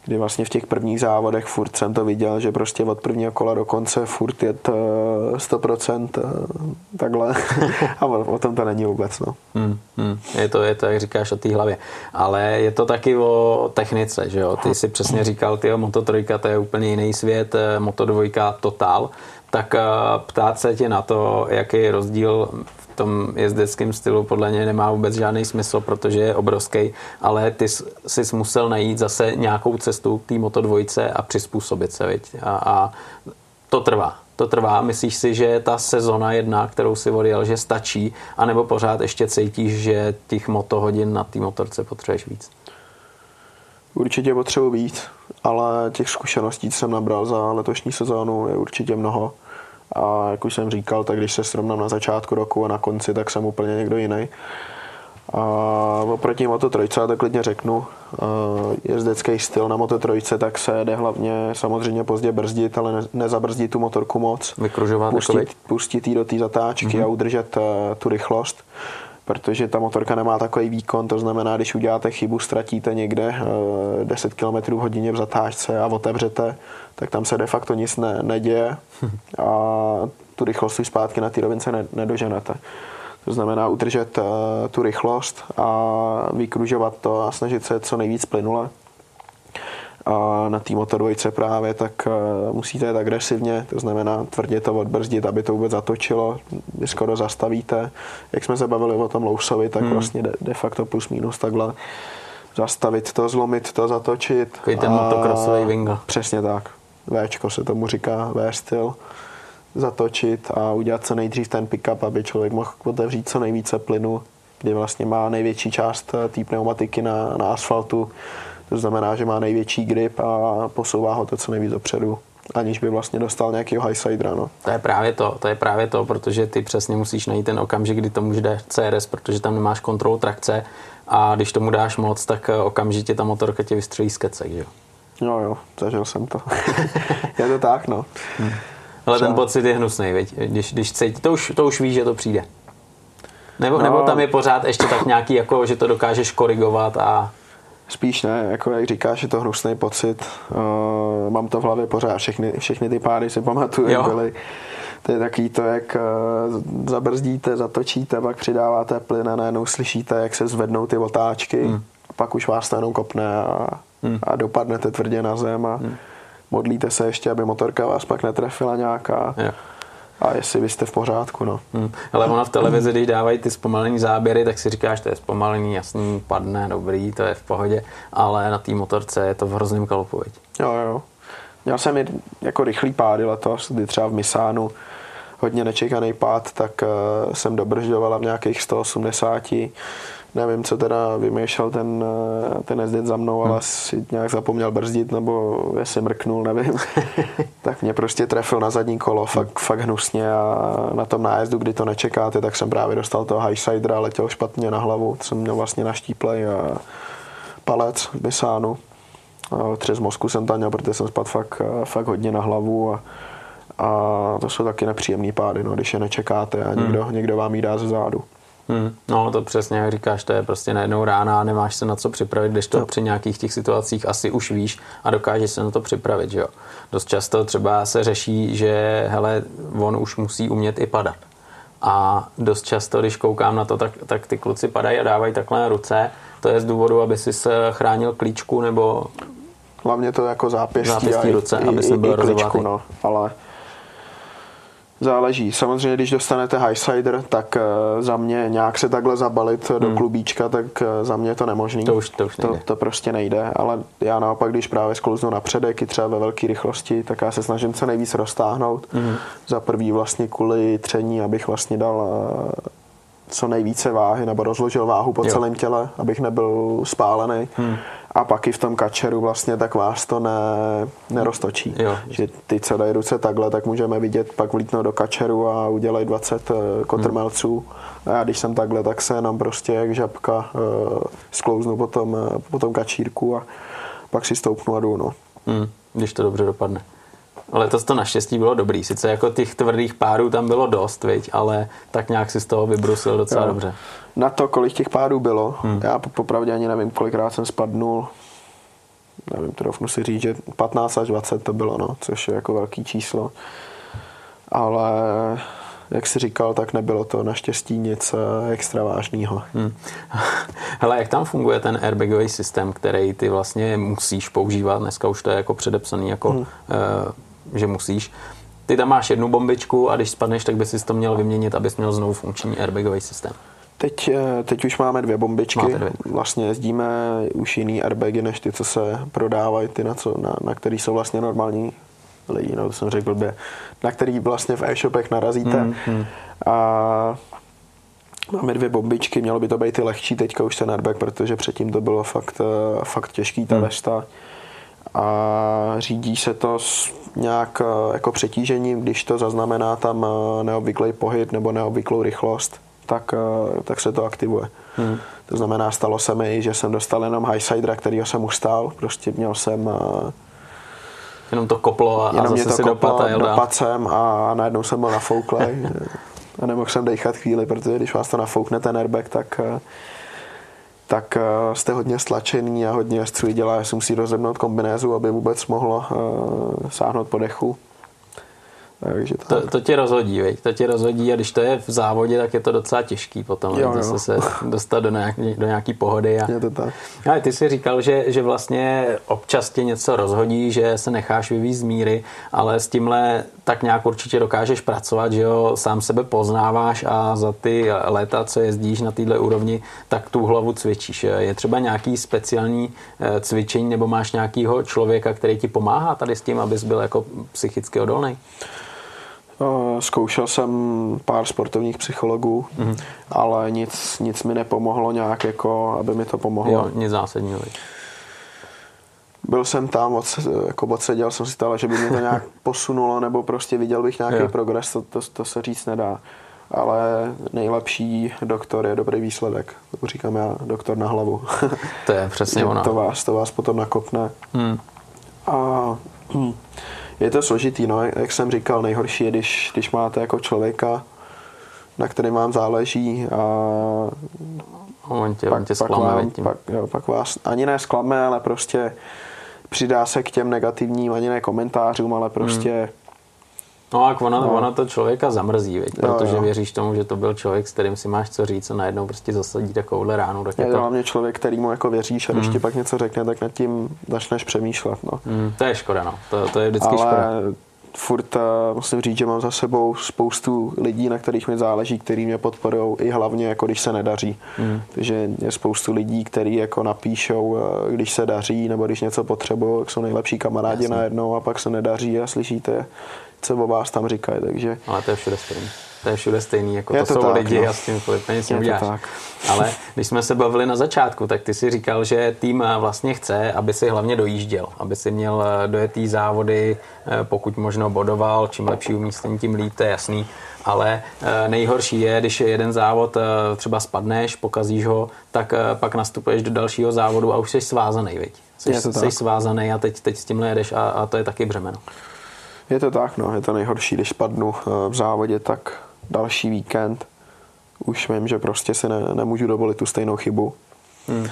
B: kdy vlastně v těch prvních závodech furt jsem to viděl, že prostě od prvního kola do konce furt je to 100% takhle *laughs* a o, tom to není vůbec. No.
A: Hmm, hmm. Je, to, je to, jak říkáš, o té hlavě. Ale je to taky o technice, že jo? Ty si přesně říkal, ty Moto 3 to je úplně jiný svět, eh, Moto 2 Total, tak eh, ptát se tě na to, jaký je rozdíl tom jezdeckém stylu podle mě nemá vůbec žádný smysl, protože je obrovský, ale ty jsi musel najít zase nějakou cestu k té Moto dvojce a přizpůsobit se, viď? A, a to trvá. To trvá. Myslíš si, že ta sezona jedna, kterou si odjel, že stačí, anebo pořád ještě cítíš, že těch motohodin na té motorce potřebuješ víc?
B: Určitě potřebuji víc, ale těch zkušeností, co jsem nabral za letošní sezónu, je určitě mnoho. A jak už jsem říkal, tak když se srovnám na začátku roku a na konci, tak jsem úplně někdo jiný. A oproti Moto trojce, tak klidně řeknu, jezdecký styl na Moto trojce, tak se jde hlavně samozřejmě pozdě brzdit, ale ne, nezabrzdit tu motorku moc.
A: Vykružovat
B: pustit, pustit ji do té zatáčky mm-hmm. a udržet uh, tu rychlost protože ta motorka nemá takový výkon, to znamená, když uděláte chybu, ztratíte někde 10 km hodině v zatáčce a otevřete, tak tam se de facto nic ne, neděje a tu rychlost si zpátky na té rovince ne, nedoženete. To znamená udržet uh, tu rychlost a vykružovat to a snažit se co nejvíc plynule. A na té motor právě tak uh, musíte jít agresivně, to znamená tvrdě to odbrzdit, aby to vůbec zatočilo, vy skoro zastavíte. Jak jsme se bavili o tom Lousovi, tak hmm. vlastně de, de facto plus minus takhle zastavit to, zlomit to, zatočit.
A: Takový ten motocrossový vingo.
B: Přesně tak. Včko se tomu říká, V styl zatočit a udělat co nejdřív ten pick-up, aby člověk mohl otevřít co nejvíce plynu, kdy vlastně má největší část eh, té pneumatiky na, na asfaltu, to znamená, že má největší grip a posouvá ho to co nejvíc dopředu aniž by vlastně dostal nějakého highsidera. No.
A: To je právě to, to je právě to, protože ty přesně musíš najít ten okamžik, kdy tomu jde CRS, protože tam nemáš kontrolu trakce a když tomu dáš moc, tak eh, okamžitě ta motorka tě vystřelí z kecek, že
B: jo? jo, zažil jsem to. *laughs* je to tak, no. Hmm.
A: Ale ten pocit je hnusný, veď? Když, když cítí, to už, to už víš, že to přijde. Nebo, no, nebo tam je pořád ještě tak nějaký, jako, že to dokážeš korigovat a...
B: Spíš ne, jako jak říkáš, je to hnusný pocit. Uh, mám to v hlavě pořád, všechny, všechny ty pády si pamatuju, jak byly. To je takový to, jak eh, zabrzdíte, zatočíte, pak přidáváte plyn a najednou slyšíte, jak se zvednou ty otáčky. Hmm. Pak už vás to jenom kopne a, hmm. a dopadnete tvrdě na zem a hmm. modlíte se ještě, aby motorka vás pak netrefila nějaká. Yeah a jestli vy jste v pořádku. No. Hmm.
A: Ale ona v televizi, když dávají ty zpomalení záběry, tak si říkáš, to je zpomalení, jasný, padne, dobrý, to je v pohodě, ale na té motorce je to v hrozném kalupu.
B: Jo, jo. Měl jsem i jako rychlý pády letos, kdy třeba v Misánu hodně nečekaný pád, tak uh, jsem dobržďovala v nějakých 180 nevím, co teda vymýšlel ten, eh, ten jezdec za mnou, ale hmm. si nějak zapomněl brzdit, nebo jestli mrknul, nevím. *laughs* tak mě prostě trefil na zadní kolo, fakt, fakt hnusně a na tom nájezdu, kdy to nečekáte, tak jsem právě dostal toho highsidera, letěl špatně na hlavu, jsem měl vlastně na štíplej a palec Bisánu. Třes mozku jsem tam měl, protože jsem spadl fakt, fakt hodně na hlavu a, a to jsou taky nepříjemné pády, no, když je nečekáte a někdo, hmm. někdo vám jí dá ze zádu.
A: Hmm, no to přesně, jak říkáš, to je prostě najednou rána a nemáš se na co připravit, když to no. při nějakých těch situacích asi už víš a dokážeš se na to připravit, že jo. Dost často třeba se řeší, že hele, on už musí umět i padat. A dost často, když koukám na to, tak, tak ty kluci padají a dávají takhle na ruce. To je z důvodu, aby si se chránil klíčku nebo...
B: Hlavně to jako zápěstí,
A: zápěstí a ruce, i, aby se byl klíčku,
B: no, ale Záleží. Samozřejmě, když dostanete highsider, tak uh, za mě nějak se takhle zabalit hmm. do klubíčka, tak uh, za mě je to nemožný.
A: To už, to už
B: nejde. To, to prostě nejde, ale já naopak, když právě sklouznu na předek i třeba ve velké rychlosti, tak já se snažím co nejvíc roztáhnout. Hmm. Za prvý vlastně kvůli tření, abych vlastně dal uh, co nejvíce váhy, nebo rozložil váhu po jo. celém těle, abych nebyl spálený. Hmm a pak i v tom kačeru vlastně tak vás to ne, neroztočí. Jo. Že ty, co dají ruce takhle, tak můžeme vidět, pak vlítnout do kačeru a udělají 20 eh, kotrmelců. Hmm. A já když jsem takhle, tak se nám prostě jak žabka uh, sklouznu po tom, uh, po tom kačírku a pak si stoupnu a jdu. No.
A: Hmm. Když to dobře dopadne. Letos to naštěstí bylo dobrý. Sice jako těch tvrdých párů tam bylo dost, viď, ale tak nějak si z toho vybrusil docela jo. dobře.
B: Na to, kolik těch pádů bylo, hmm. já popravdě ani nevím, kolikrát jsem spadnul. Nevím, trofnu si říct, že 15 až 20 to bylo, no, což je jako velký číslo. Ale jak jsi říkal, tak nebylo to naštěstí nic eh, extra vážného. Hmm. *laughs*
A: Hele, jak tam funguje ten airbagový systém, který ty vlastně musíš používat? Dneska už to je jako předepsaný, jako, hmm. uh, že musíš. Ty tam máš jednu bombičku a když spadneš, tak by si to měl vyměnit, abys měl znovu funkční airbagový systém.
B: Teď, eh, teď už máme dvě bombičky. dvě. Vlastně jezdíme už jiný airbagy, než ty, co se prodávají, ty, na, co, na, na který jsou vlastně normální lidi, no to jsem řekl blbě, na který vlastně v e-shopech narazíte. Hmm, hmm. A Máme dvě bombičky, mělo by to být i lehčí teďka už ten airbag, protože předtím to bylo fakt, eh, fakt těžký ta hmm. vesta. A řídí se to s nějak eh, jako přetížením, když to zaznamená tam neobvyklý pohyb nebo neobvyklou rychlost tak, eh, tak se to aktivuje. Hmm. To znamená, stalo se mi, že jsem dostal jenom highsidera, kterýho jsem ustál, prostě měl jsem eh,
A: Jenom to koplo a, jenom a zase to si koplo,
B: dopad jsem a najednou jsem byl nafouklej *laughs* a nemohl jsem dechat chvíli, protože když vás to nafoukne ten airbag, tak eh, tak jste hodně stlačený a hodně jezdců dělá, že si musí rozebnout kombinézu, aby vůbec mohlo uh, sáhnout po dechu.
A: Takže tak. To, to tě rozhodí, veď? to tě rozhodí a když to je v závodě, tak je to docela těžký potom jo, jo. se dostat do nějaký, do nějaký pohody. A...
B: Je to tak.
A: Ale ty jsi říkal, že, že vlastně občas tě něco rozhodí, že se necháš vyvízt z míry, ale s tímhle tak nějak určitě dokážeš pracovat, že jo, sám sebe poznáváš a za ty léta, co jezdíš na této úrovni, tak tu hlavu cvičíš. Je třeba nějaký speciální eh, cvičení nebo máš nějakýho člověka, který ti pomáhá tady s tím, abys byl jako psychicky odolný?
B: Zkoušel jsem pár sportovních psychologů, mm-hmm. ale nic, nic mi nepomohlo nějak, jako, aby mi to pomohlo.
A: Jo, nic zásadního.
B: Byl jsem tam, od, jako odseděl jsem si to, ale že by mě to *laughs* nějak posunulo, nebo prostě viděl bych nějaký jo. progres, to, to, to se říct nedá. Ale nejlepší doktor je dobrý výsledek. To říkám já, doktor na hlavu.
A: To je přesně *laughs* ono.
B: To vás, to vás potom nakopne. Hmm. A hm, je to složitý, no, jak jsem říkal, nejhorší je, když, když máte jako člověka, na kterém vám záleží a
A: on tě, pak, on tě
B: pak, vám, pak, jo, pak vás ani ne zklame, ale prostě přidá se k těm negativním, ani ne komentářům, ale prostě
A: No a ono, no. ono to člověka zamrzí, veď, protože jo. věříš tomu, že to byl člověk, s kterým si máš co říct a najednou prostě zasadí takovouhle ránu. Tak
B: je,
A: je to
B: hlavně člověk, který mu jako věříš a když mm. ti pak něco řekne, tak nad tím začneš přemýšlet. No.
A: Mm, to je škoda, no. To, to je vždycky
B: Ale
A: škoda.
B: furt uh, musím říct, že mám za sebou spoustu lidí, na kterých mi záleží, který mě podporují i hlavně, jako když se nedaří. Mm. Takže je spoustu lidí, kteří jako napíšou, uh, když se daří nebo když něco potřebují, jak jsou nejlepší kamarádi Jasně. najednou a pak se nedaří a slyšíte, co o vás tam říkají. Takže...
A: Ale to je všude stejné. To je všude stejný, jako je to, to jsou tak, lidi no. a s tím nic neuděláš. Tak. Ale když jsme se bavili na začátku, tak ty si říkal, že tým vlastně chce, aby si hlavně dojížděl, aby si měl dojetý závody, pokud možno bodoval, čím lepší umístění, tím líp, to je jasný. Ale nejhorší je, když jeden závod třeba spadneš, pokazíš ho, tak pak nastupuješ do dalšího závodu a už jsi svázaný, viď? Jsi, jsi svázaný a teď, teď s tímhle jedeš a, a to je taky břemeno.
B: Je to tak, no, je to nejhorší, když padnu v závodě, tak další víkend už vím, že prostě si ne, nemůžu dovolit tu stejnou chybu. Hmm.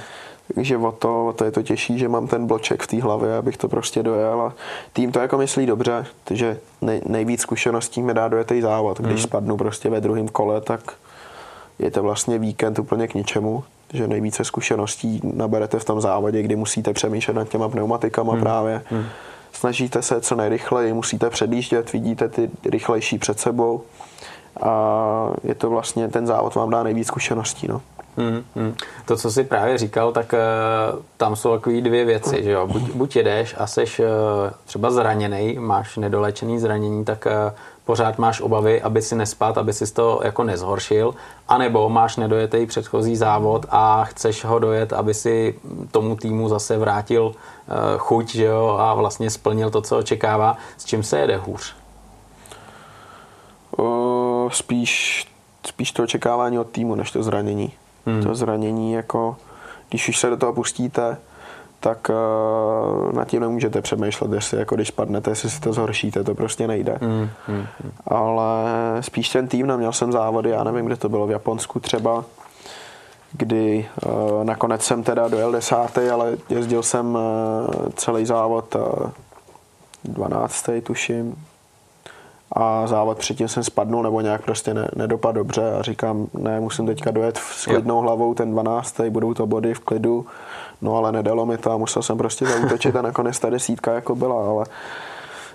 B: Takže o to, o to je to těžší, že mám ten bloček v té hlavě, abych to prostě dojel a tým to jako myslí dobře, že nej, nejvíc zkušeností mi dá dojetý závod. Když hmm. spadnu prostě ve druhém kole, tak je to vlastně víkend úplně k ničemu, že nejvíce zkušeností naberete v tom závodě, kdy musíte přemýšlet nad těma pneumatikama hmm. právě. Hmm. Snažíte se co nejrychleji, musíte předjíždět, vidíte ty rychlejší před sebou a je to vlastně, ten závod vám dá nejvíc zkušeností. No.
A: Hmm, hmm. To, co jsi právě říkal, tak uh, tam jsou takové dvě věci, že jo? Buď, buď jedeš a seš uh, třeba zraněný, máš nedolečený zranění, tak uh, pořád máš obavy, aby si nespad, aby si to jako nezhoršil, anebo máš nedojetý předchozí závod a chceš ho dojet, aby si tomu týmu zase vrátil uh, chuť, že jo, a vlastně splnil to, co očekává. S čím se jede hůř?
B: Uh, spíš, spíš to očekávání od týmu, než to zranění. Hmm. To zranění, jako, když už se do toho pustíte, tak uh, nad tím nemůžete přemýšlet, jestli jako když padnete, jestli si to zhoršíte, to prostě nejde. Hmm. Hmm. Ale spíš ten tým, neměl jsem závody, já nevím, kde to bylo, v Japonsku třeba, kdy uh, nakonec jsem teda dojel desátý, ale jezdil jsem uh, celý závod uh, 12. tuším, a závod předtím jsem spadnul nebo nějak prostě ne, nedopad dobře a říkám, ne, musím teďka dojet s klidnou hlavou ten 12. budou to body v klidu, no ale nedalo mi to a musel jsem prostě zautočit a nakonec ta desítka jako byla, ale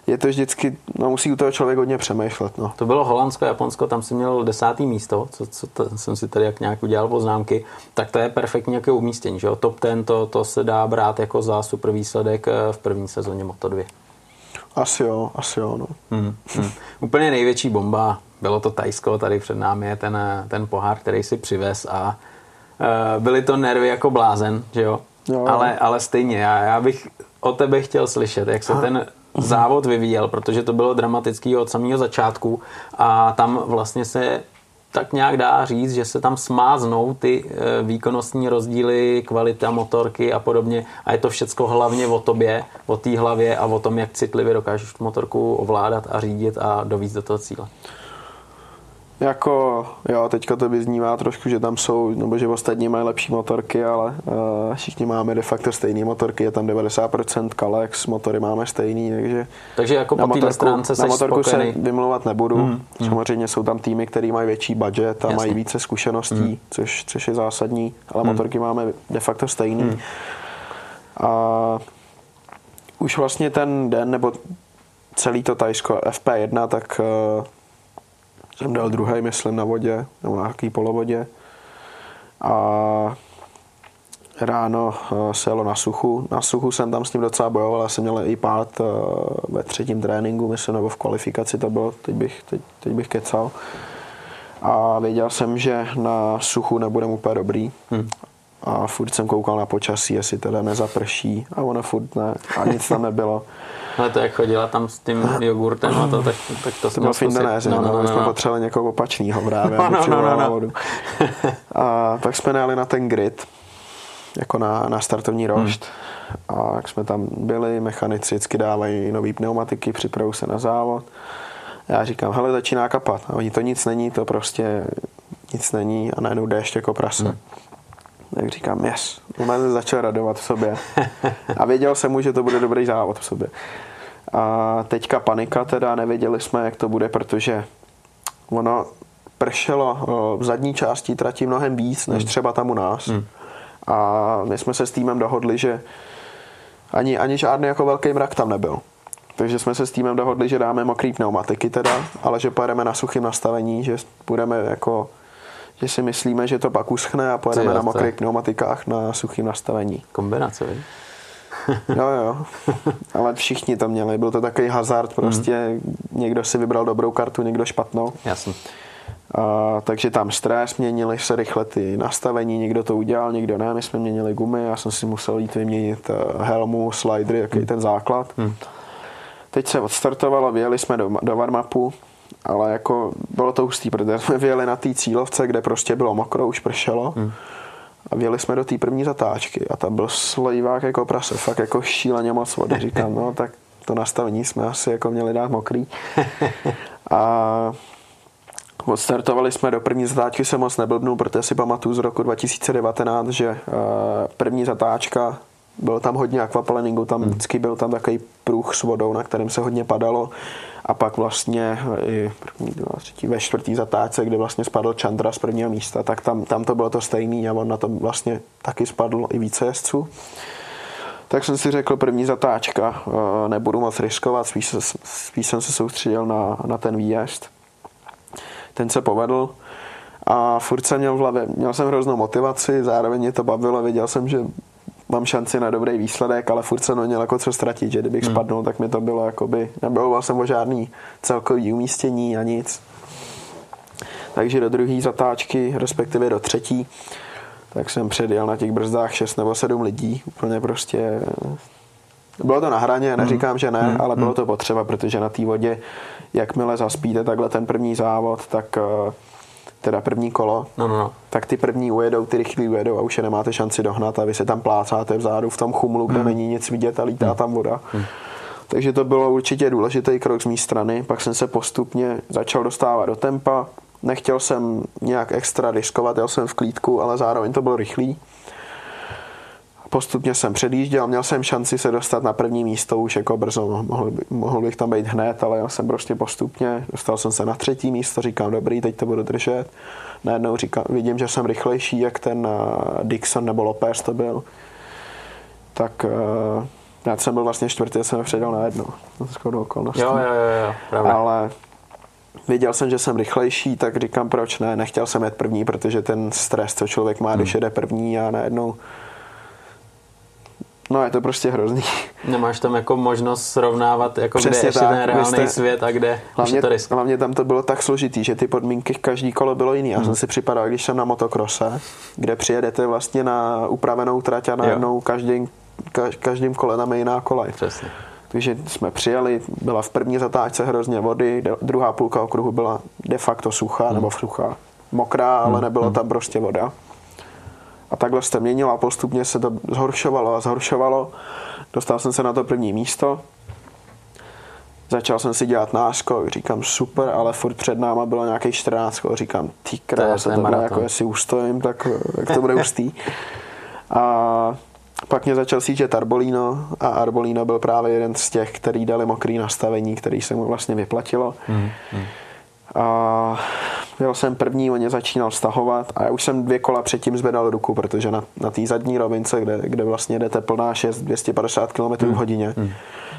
B: je to vždycky, no musí u toho člověk hodně přemýšlet. No.
A: To bylo Holandsko, Japonsko, tam si měl desátý místo, co, co to, jsem si tady jak nějak udělal poznámky, tak to je perfektní nějaké umístění, že jo? Top ten, to, to se dá brát jako za super výsledek eh, v první sezóně Moto2.
B: Asi jo, asi jo, no.
A: Hmm, hmm. Úplně největší bomba, bylo to Tajsko, tady před námi je ten, ten pohár, který si přivez a uh, byly to nervy jako blázen, že jo? jo. Ale, ale stejně, já, já bych o tebe chtěl slyšet, jak se a. ten závod vyvíjel, protože to bylo dramatický od samého začátku a tam vlastně se tak nějak dá říct, že se tam smáznou ty eh, výkonnostní rozdíly, kvalita motorky a podobně a je to všecko hlavně o tobě, o té hlavě a o tom, jak citlivě dokážeš tu motorku ovládat a řídit a dovíct do toho cíle.
B: Jako, jo, teďka to vyznívá trošku, že tam jsou, nebo že ostatní mají lepší motorky, ale uh, všichni máme de facto stejné motorky, je tam 90% Kalex, motory máme stejný, takže...
A: Takže jako na po motorku, stránce
B: Na motorku spokojený. se vymlouvat nebudu, hmm, hmm. samozřejmě jsou tam týmy, které mají větší budget a Jasně. mají více zkušeností, hmm. což, což je zásadní, ale hmm. motorky máme de facto stejný. Hmm. A už vlastně ten den, nebo celý to Tajsko FP1, tak uh, jsem dal druhý, myslím, na vodě, nebo na nějaký polovodě. A ráno eh, se jelo na suchu. Na suchu jsem tam s ním docela bojoval, já jsem měl i pád eh, ve třetím tréninku, myslím, nebo v kvalifikaci to bylo, teď bych, teď, teď bych kecal. A věděl jsem, že na suchu nebudem úplně dobrý. Hmm. A furt jsem koukal na počasí, jestli teda nezaprší. A ono furt ne. A nic tam nebylo.
A: Ale to jak chodila tam s tím *laughs* jogurtem a to, tak, tak to,
B: to byl findenéři, no, no, no, no, jsme no. potřebovali někoho opačného právě, *laughs* no, no, no, no. vodu. *laughs* A tak jsme najeli na ten grid, jako na, na startovní rošt. Hmm. A jak jsme tam byli, mechanici vždycky dávají nové pneumatiky, připravují se na závod. Já říkám, hele, začíná kapat. A oni to nic není, to prostě nic není a najednou déšť jako prase. Hmm. Tak říkám, yes. Moment začal radovat v sobě. A věděl jsem mu, že to bude dobrý závod v sobě. A teďka panika teda, nevěděli jsme, jak to bude, protože ono pršelo v zadní části trati mnohem víc, než hmm. třeba tam u nás. Hmm. A my jsme se s týmem dohodli, že ani, ani žádný jako velký mrak tam nebyl. Takže jsme se s týmem dohodli, že dáme mokrý pneumatiky teda, ale že pojedeme na suchém nastavení, že budeme jako že si myslíme, že to pak uschne a pojedeme Ty, na mokrých pneumatikách na suchém nastavení.
A: Kombinace, *laughs*
B: jo, jo. Ale všichni to měli. Byl to takový hazard prostě. Mm. Někdo si vybral dobrou kartu, někdo špatnou.
A: Jasně.
B: A, takže tam stres, měnili se rychle ty nastavení, někdo to udělal, někdo ne, my jsme měnili gumy, já jsem si musel jít vyměnit eh, helmu, slidery, jaký mm. ten základ. Mm. Teď se odstartovalo, vyjeli jsme do, do warmapu, ale jako bylo to hustý, protože jsme vyjeli na té cílovce, kde prostě bylo mokro, už pršelo. Hmm. A vyjeli jsme do té první zatáčky a tam byl slejvák jako prase, fakt jako šíleně moc vody. Říkám, no tak to nastavení jsme asi jako měli dát mokrý. A Odstartovali jsme do první zatáčky, se moc neblbnul, protože si pamatuju z roku 2019, že eh, první zatáčka bylo tam hodně aquaplaningu, tam hmm. vždycky byl tam takový průh s vodou, na kterém se hodně padalo a pak vlastně i první, dva, třetí, ve čtvrtý zatáčce, kde vlastně spadl Chandra z prvního místa, tak tam, tam to bylo to stejný a on na tom vlastně taky spadl i více jezdců. Tak jsem si řekl, první zatáčka, eh, nebudu moc riskovat, spíš, spíš jsem se soustředil na, na ten výjezd. Ten se povedl a furt jsem měl v hlavě, měl jsem hroznou motivaci, zároveň mě to bavilo, věděl jsem, že mám šanci na dobrý výsledek, ale furt jsem měl jako co ztratit, že kdybych hmm. spadnul, tak mi to bylo jakoby, nebojoval jsem o žádný celkový umístění a nic. Takže do druhé zatáčky, respektive do třetí, tak jsem předjel na těch brzdách 6 nebo 7 lidí. Úplně prostě... Bylo to na hraně, hmm. neříkám, že ne, hmm. ale bylo hmm. to potřeba, protože na té vodě, jakmile zaspíte takhle ten první závod, tak uh, teda první kolo,
A: no, no, no.
B: tak ty první ujedou, ty rychlí ujedou a už je nemáte šanci dohnat a vy se tam plácáte vzadu v tom chumlu, kde hmm. není nic vidět a lítá hmm. tam voda. Hmm. Takže to bylo určitě důležitý krok z mé strany. Pak jsem se postupně začal dostávat do tempa. Nechtěl jsem nějak extra riskovat, jel jsem v klídku, ale zároveň to bylo rychlý postupně jsem předjížděl, měl jsem šanci se dostat na první místo už jako brzo, mohl, by, mohl bych tam být hned, ale já jsem prostě postupně, dostal jsem se na třetí místo, říkám dobrý, teď to budu držet. Najednou říkám, vidím, že jsem rychlejší, jak ten uh, Dixon nebo Lopez to byl. Tak uh, já jsem byl vlastně čtvrtý, jsem předal na jedno. Na okolností.
A: Jo, jo, jo, jo
B: Ale věděl jsem, že jsem rychlejší, tak říkám, proč ne, nechtěl jsem jet první, protože ten stres, co člověk má, hmm. když jede první a najednou No je to prostě hrozný.
A: Nemáš tam jako možnost srovnávat, jako Přesně kde je tak, ten reálný jste, svět a kde
B: hlavně,
A: to risk.
B: Hlavně tam to bylo tak složitý, že ty podmínky každý kolo bylo jiný. Já hmm. jsem si připadal, když jsem na motokrose, kde přijedete vlastně na upravenou trať a najednou každým, každým kole tam je jiná kolej.
A: Přesně.
B: Takže jsme přijeli, byla v první zatáčce hrozně vody, druhá půlka okruhu byla de facto suchá, hmm. nebo suchá, mokrá, ale hmm. nebyla hmm. tam prostě voda. A takhle se měnilo a postupně se to zhoršovalo a zhoršovalo. Dostal jsem se na to první místo. Začal jsem si dělat náskok, říkám super, ale furt před náma bylo nějaký 14 kol, říkám ty krása, to, to bylo jako jestli ustojím, tak jak to bude ustý. A pak mě začal sížet Arbolino a Arbolino byl právě jeden z těch, který dali mokrý nastavení, který se mu vlastně vyplatilo. Mm, mm. A byl jsem první, on mě začínal stahovat a já už jsem dvě kola předtím zvedal ruku, protože na, na té zadní rovince, kde, kde vlastně jdete plná 6, 250 km hmm. v hodině, hmm.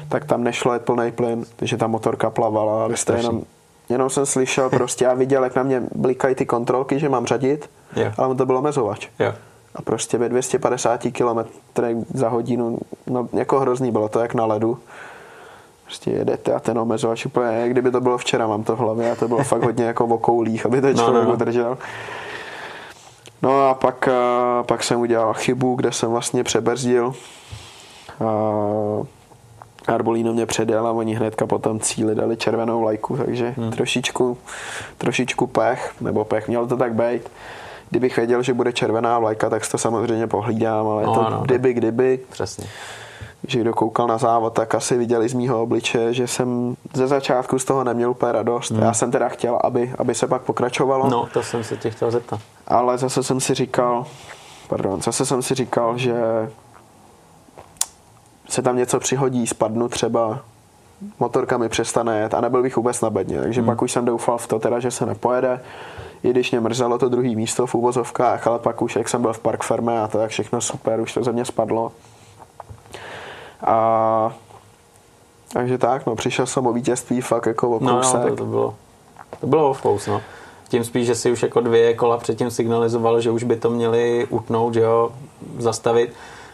B: tak tam nešlo jet plný plyn, takže ta motorka plavala a vy jste jenom, jenom jsem slyšel prostě a viděl, jak na mě blikají ty kontrolky, že mám řadit, yeah. ale to bylo mezovač.
A: Yeah.
B: A prostě ve 250 km za hodinu, no jako hrozný bylo to jak na ledu prostě jedete a ten omezovač úplně, kdyby to bylo včera, mám to v hlavě a to bylo fakt hodně jako v okoulích, aby to no, člověk no, no. udržel. No a pak, a pak jsem udělal chybu, kde jsem vlastně přebrzdil. A Arbolino mě předjel a oni hnedka potom cíli dali červenou lajku, takže hmm. trošičku, trošičku pech, nebo pech, mělo to tak být. Kdybych věděl, že bude červená vlajka, tak to samozřejmě pohlídám, ale no, to no, kdyby, kdyby.
A: Přesně
B: že kdo koukal na závod, tak asi viděli z mýho obliče, že jsem ze začátku z toho neměl úplně radost. Hmm. Já jsem teda chtěl, aby, aby se pak pokračovalo.
A: No, to jsem se tě chtěl zeptat.
B: Ale zase jsem si říkal, pardon, zase jsem si říkal, že se tam něco přihodí, spadnu třeba, motorka mi přestane jet a nebyl bych vůbec na bedně, takže hmm. pak už jsem doufal v to teda, že se nepojede, i když mě mrzelo to druhý místo v úvozovkách, ale pak už, jak jsem byl v Park Ferme a to jak všechno super, už to ze mě spadlo. A takže tak, no, přišel jsem o vítězství fakt jako o
A: no, no, to, to, bylo, to bylo o no. Tím spíš, že si už jako dvě kola předtím signalizoval, že už by to měli utnout, že jo, zastavit.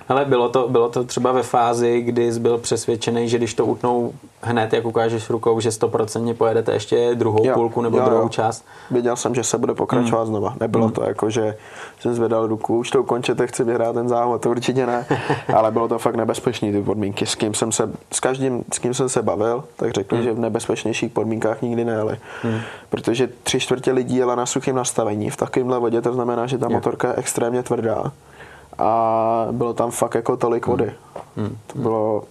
A: Ale bylo to, bylo to třeba ve fázi, kdy jsi byl přesvědčený, že když to utnou hned, jak ukážeš rukou, že 100% pojedete ještě druhou jo, půlku nebo jo, druhou jo. část.
B: Věděl jsem, že se bude pokračovat hmm. znova. Nebylo hmm. to jako, že jsem zvedal ruku, už to ukončete, chci vyhrát ten závod, to určitě ne. *laughs* Ale bylo to fakt nebezpečné ty podmínky. S kým jsem se, s každým, s kým jsem se bavil, tak řekl, hmm. že v nebezpečnějších podmínkách nikdy nejeli. Hmm. Protože tři čtvrtě lidí jela na suchém nastavení. V takovémhle vodě to znamená, že ta motorka je extrémně tvrdá a bylo tam fakt jako tolik vody. Hmm. Hmm. To bylo...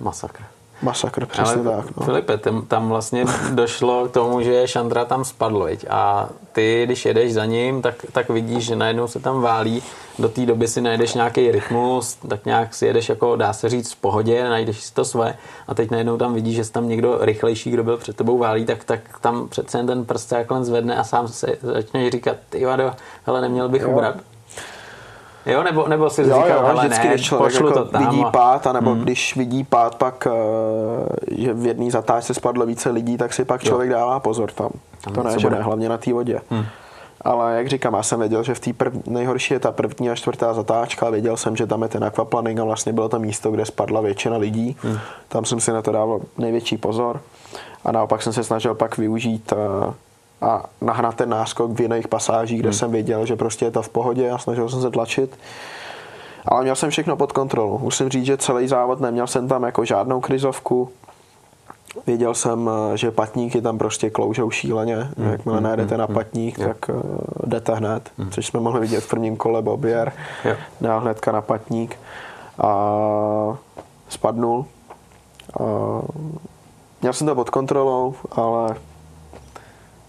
A: Masakr.
B: Masakr, přesně Ale, tak.
A: No. Filipe, tam, tam vlastně došlo k tomu, že Šandra tam spadl, viď? a ty, když jedeš za ním, tak, tak vidíš, že najednou se tam válí, do té doby si najdeš nějaký rytmus, tak nějak si jedeš, jako dá se říct, v pohodě, najdeš si to své a teď najednou tam vidíš, že tam někdo rychlejší, kdo byl před tebou válí, tak, tak tam přece jen ten prst takhle zvedne a sám se začne říkat, ty vado, hele, neměl bych jo. ubrat. Jo, nebo, nebo si jo, říkal, jo, vždycky, ne, když člověk jako to tam
B: vidí a... pád, anebo hmm. když vidí pád pak, uh, že v jedné zatáčce spadlo více lidí, tak si pak člověk jo. dává pozor tam. tam to ne, že ne, hlavně na té vodě. Hmm. Ale jak říkám, já jsem věděl, že v té prv, nejhorší je ta první a čtvrtá zatáčka. Věděl jsem, že tam je ten aquaplaning a vlastně bylo to místo, kde spadla většina lidí. Hmm. Tam jsem si na to dával největší pozor. A naopak jsem se snažil pak využít uh, a nahnat ten náskok v jiných pasážích, kde hmm. jsem věděl, že prostě je to v pohodě a snažil jsem se tlačit. Ale měl jsem všechno pod kontrolou. Musím říct, že celý závod neměl jsem tam jako žádnou krizovku. Věděl jsem, že patníky tam prostě kloužou šíleně. Hmm. Jakmile hmm. najedete na hmm. patník, hmm. tak uh, jdete hned. Hmm. Což jsme mohli vidět v prvním kole Bobier. Dál hnedka na patník. A spadnul. A měl jsem to pod kontrolou, ale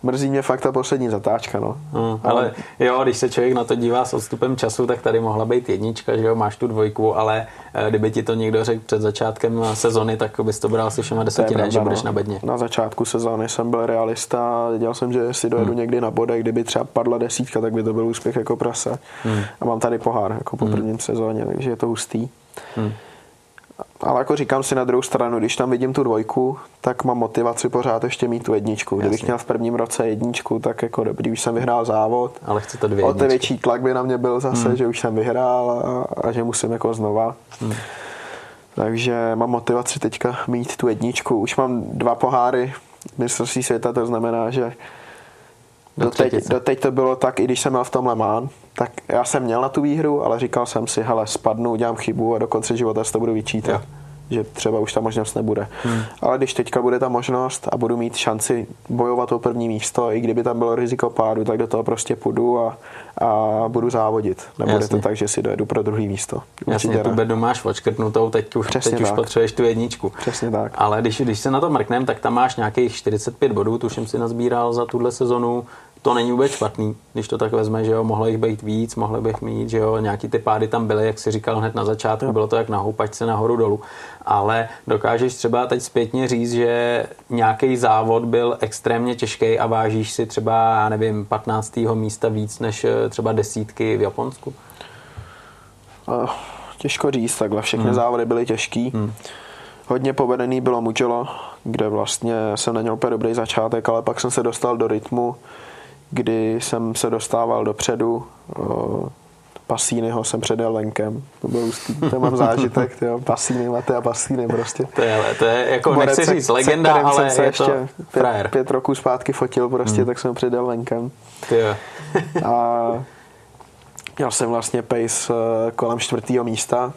B: mrzí mě fakt ta poslední zatáčka, no.
A: Hmm, ale jo, když se člověk na to dívá s odstupem času, tak tady mohla být jednička, že jo, máš tu dvojku, ale eh, kdyby ti to někdo řekl před začátkem sezony, tak bys to bral si všema deseti, ne, že budeš no. na bedně.
B: Na začátku sezóny jsem byl realista, věděl jsem, že si dojedu hmm. někdy na bodech, kdyby třeba padla desítka, tak by to byl úspěch jako prase. Hmm. A mám tady pohár, jako po hmm. prvním sezóně, takže je to hustý. Hmm ale jako říkám si na druhou stranu, když tam vidím tu dvojku, tak mám motivaci pořád ještě mít tu jedničku. Kdybych Jasně. měl v prvním roce jedničku, tak jako dobrý, už jsem vyhrál závod.
A: Ale chci to dvě
B: O to větší tlak by na mě byl zase, hmm. že už jsem vyhrál a, a že musím jako znova. Hmm. Takže mám motivaci teďka mít tu jedničku. Už mám dva poháry mistrovství světa, to znamená, že Doteď, doteď to bylo tak, i když jsem měl v tom Le Mans, tak já jsem měl na tu výhru, ale říkal jsem si, hele, spadnu, udělám chybu a do konce života si to budu vyčítat. Jo. Že třeba už ta možnost nebude. Hmm. Ale když teďka bude ta možnost a budu mít šanci bojovat o první místo, i kdyby tam bylo riziko pádu, tak do toho prostě půjdu a, a budu závodit. Nebude Jasně. to tak, že si dojedu pro druhý místo.
A: Určitě Jasně, ne. tu bedu máš očkrtnutou, teď už, Přesně teď už potřebuješ tu jedničku.
B: Přesně tak.
A: Ale když, když se na to mrknem, tak tam máš nějakých 45 bodů, tuším si nazbíral za tuhle sezonu to není vůbec špatný, když to tak vezme, že jo, mohlo jich být víc, mohli bych mít, že jo, nějaký ty pády tam byly, jak si říkal hned na začátku, bylo to jak na houpačce nahoru dolů, ale dokážeš třeba teď zpětně říct, že nějaký závod byl extrémně těžký a vážíš si třeba, já nevím, 15. místa víc než eh, třeba desítky v Japonsku?
B: Uh, těžko říct, takhle všechny hmm. závody byly těžký. Hmm. Hodně povedený bylo Mugello, kde vlastně jsem neměl úplně dobrý začátek, ale pak jsem se dostal do rytmu, kdy jsem se dostával dopředu. Pasínyho jsem předal venkem. To byl ústý. To mám *laughs* zážitek, jo. Pasíny, Matea Pasíny prostě.
A: To je, to je jako Borec, nechci říct legenda, ale jsem se je ještě to
B: pět, pět, roků zpátky fotil prostě, hmm. tak jsem předal venkem. *laughs* A měl jsem vlastně pace eh, kolem čtvrtého místa.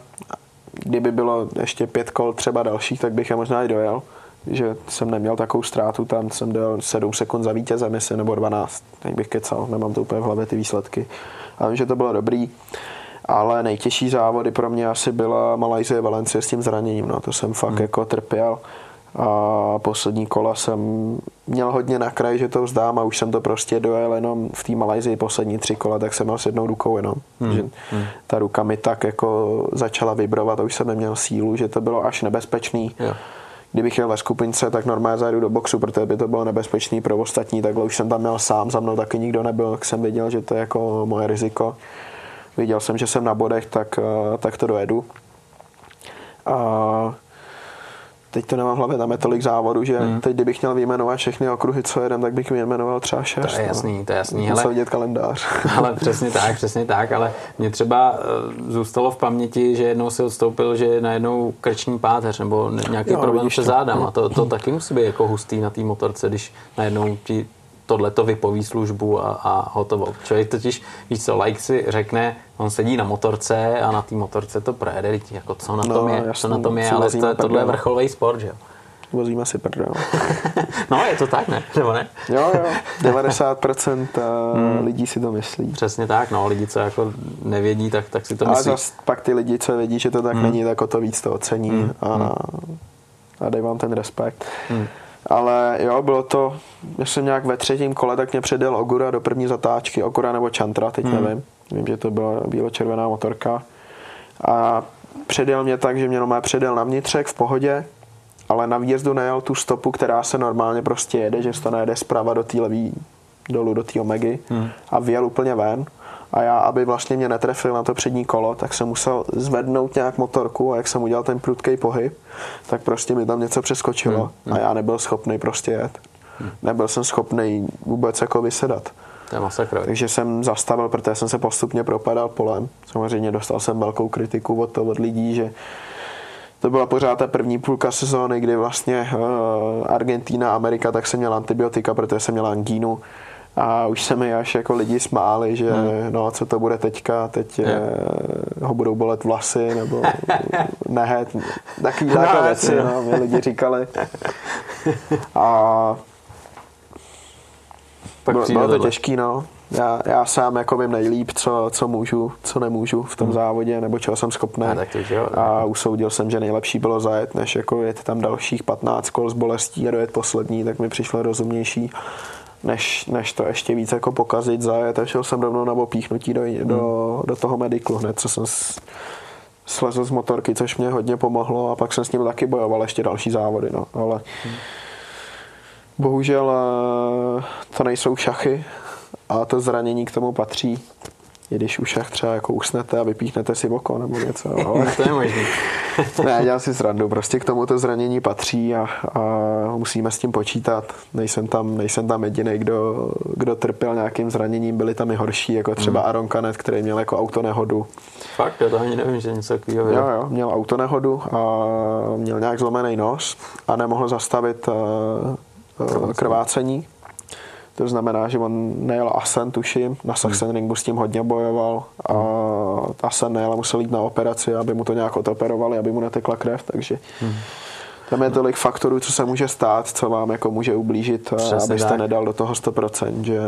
B: Kdyby bylo ještě pět kol třeba dalších, tak bych je možná i dojel že jsem neměl takovou ztrátu, tam jsem dal 7 sekund za vítěze, myslím, nebo 12, tak bych kecal, nemám to úplně v hlavě ty výsledky. A vím, že to bylo dobrý, ale nejtěžší závody pro mě asi byla Malajzie Valencie s tím zraněním, no, to jsem fakt hmm. jako trpěl a poslední kola jsem měl hodně na kraj, že to vzdám a už jsem to prostě dojel jenom v té Malajzii poslední tři kola, tak jsem měl s jednou rukou jenom. Hmm. Že hmm. ta ruka mi tak jako začala vibrovat a už jsem neměl sílu, že to bylo až nebezpečný. Yeah kdybych jel ve skupince, tak normálně zajdu do boxu, protože by to bylo nebezpečný pro ostatní, takhle už jsem tam měl sám, za mnou taky nikdo nebyl, tak jsem věděl, že to je jako moje riziko. Viděl jsem, že jsem na bodech, tak, eh, tak to dojedu. A teď to nemám v hlavě, tam je tolik závodů, že hmm. teď kdybych měl vyjmenovat všechny okruhy, co jedem, tak bych vyjmenoval třeba šest.
A: To je jasný, no. to je jasný.
B: Musel vidět kalendář. *laughs*
A: Ale přesně tak, přesně tak, ale mě třeba eh, zůstalo v paměti, že jednou si odstoupil, že najednou krční páteř nebo nějaký jo, problém se zádám a to, to taky musí být jako hustý na té motorce, když najednou ti tohle to vypoví službu a, a hotovo. Člověk totiž, víš co, like si řekne, on sedí na motorce a na té motorce to projede, jako co na no, tom je, jasný, co na tom je, ale to, tohle je vrcholový sport, že jo.
B: Vozíme si prdel. *laughs*
A: no, je to tak, ne? Nebo ne?
B: jo, jo. *laughs* 90% eh, hmm. lidí si to myslí.
A: Přesně tak, no. Lidi, co jako nevědí, tak, tak si to myslí.
B: Ale zase pak ty lidi, co vědí, že to tak hmm. není, tak o to víc to ocení hmm. a, hmm. a dej vám ten respekt. Hmm. Ale jo, bylo to, já jsem nějak ve třetím kole, tak mě předjel Ogura do první zatáčky, Ogura nebo Chantra, teď hmm. nevím. Vím, že to byla bílo-červená motorka. A předjel mě tak, že mě normálně předjel na vnitřek v pohodě, ale na výjezdu nejel tu stopu, která se normálně prostě jede, že se to nejede zprava do té levý dolů do té Omegy hmm. a vyjel úplně ven a já, aby vlastně mě netrefil na to přední kolo, tak jsem musel zvednout nějak motorku a jak jsem udělal ten prudký pohyb, tak prostě mi tam něco přeskočilo hmm. hmm. a já nebyl schopný prostě jet. Hmm. Nebyl jsem schopný vůbec jako vysedat.
A: To je masakr.
B: Takže jsem zastavil, protože jsem se postupně propadal polem. Samozřejmě dostal jsem velkou kritiku od toho od lidí, že to byla pořád ta první půlka sezóny, kdy vlastně uh, Argentina, Amerika, tak jsem měl antibiotika, protože jsem měl angínu a už se mi až jako lidi smáli, že hmm. no co to bude teďka, teď je, ho budou bolet vlasy nebo *laughs* nehet, takový no, takové věci, no, mě lidi říkali. *laughs* A Pak bylo, bylo to těžký, no. Já, já sám jako vím nejlíp, co, co můžu, co nemůžu v tom hmm. závodě, nebo čeho jsem schopný. A, a usoudil jsem, že nejlepší bylo zajet, než jako jet tam dalších 15 kol s bolestí a dojet poslední, tak mi přišlo rozumnější než, než to ještě víc jako pokazit, zajet a šel jsem rovnou na opíchnutí do, hmm. do, do toho mediklu hned, co jsem slezl z motorky, což mě hodně pomohlo a pak jsem s ním taky bojoval ještě další závody, no, ale hmm. bohužel eh, to nejsou šachy a to zranění k tomu patří i když už jak třeba jako usnete a vypíchnete si oko nebo něco. *laughs*
A: Ale... to je možný. *laughs*
B: ne, dělám si srandu. Prostě k tomu to zranění patří a, a musíme s tím počítat. Nejsem tam, nejsem tam jediný, kdo, kdo trpěl nějakým zraněním. Byli tam i horší, jako třeba hmm. Aaron Canet, který měl jako autonehodu.
A: Fakt, já to ani nevím, že něco takového
B: Jo, jo, měl autonehodu a měl nějak zlomený nos a nemohl zastavit uh, krvácení to znamená, že on nejel Asen, tuším, na Sachsenringu s tím hodně bojoval a Asen nejel a musel jít na operaci, aby mu to nějak odoperovali, aby mu netekla krev, takže hmm. Tam je tolik faktorů, co se může stát, co vám jako může ublížit, přesně abyste tak. nedal do toho 100%, že...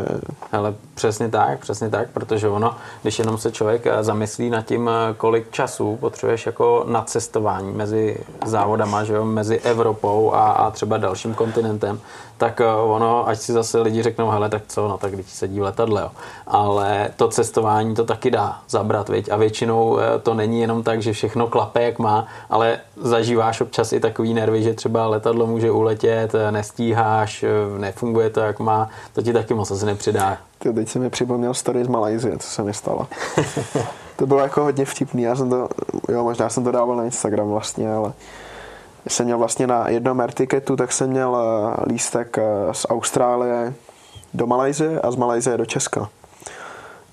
A: Ale přesně tak, přesně tak, protože ono, když jenom se člověk eh, zamyslí nad tím, eh, kolik času potřebuješ jako na cestování mezi závodama, že jo, mezi Evropou a, a třeba dalším kontinentem, tak eh, ono, ať si zase lidi řeknou, hele, tak co, no tak když sedí v letadle, jo. Ale to cestování to taky dá zabrat, viď? A většinou eh, to není jenom tak, že všechno klape, jak má, ale zažíváš občas i takový nervy, že třeba letadlo může uletět, eh, nestíháš, nefunguje to, jak má, to ti taky moc asi nepřidá.
B: Ty, teď se mi připomněl story z Malajzie, co se mi stalo. *laughs* to bylo jako hodně vtipný, já jsem to, jo, možná jsem to dával na Instagram vlastně, ale jsem měl vlastně na jednom airticketu, tak jsem měl eh, lístek eh, z Austrálie do Malajzie a z Malajzie do Česka.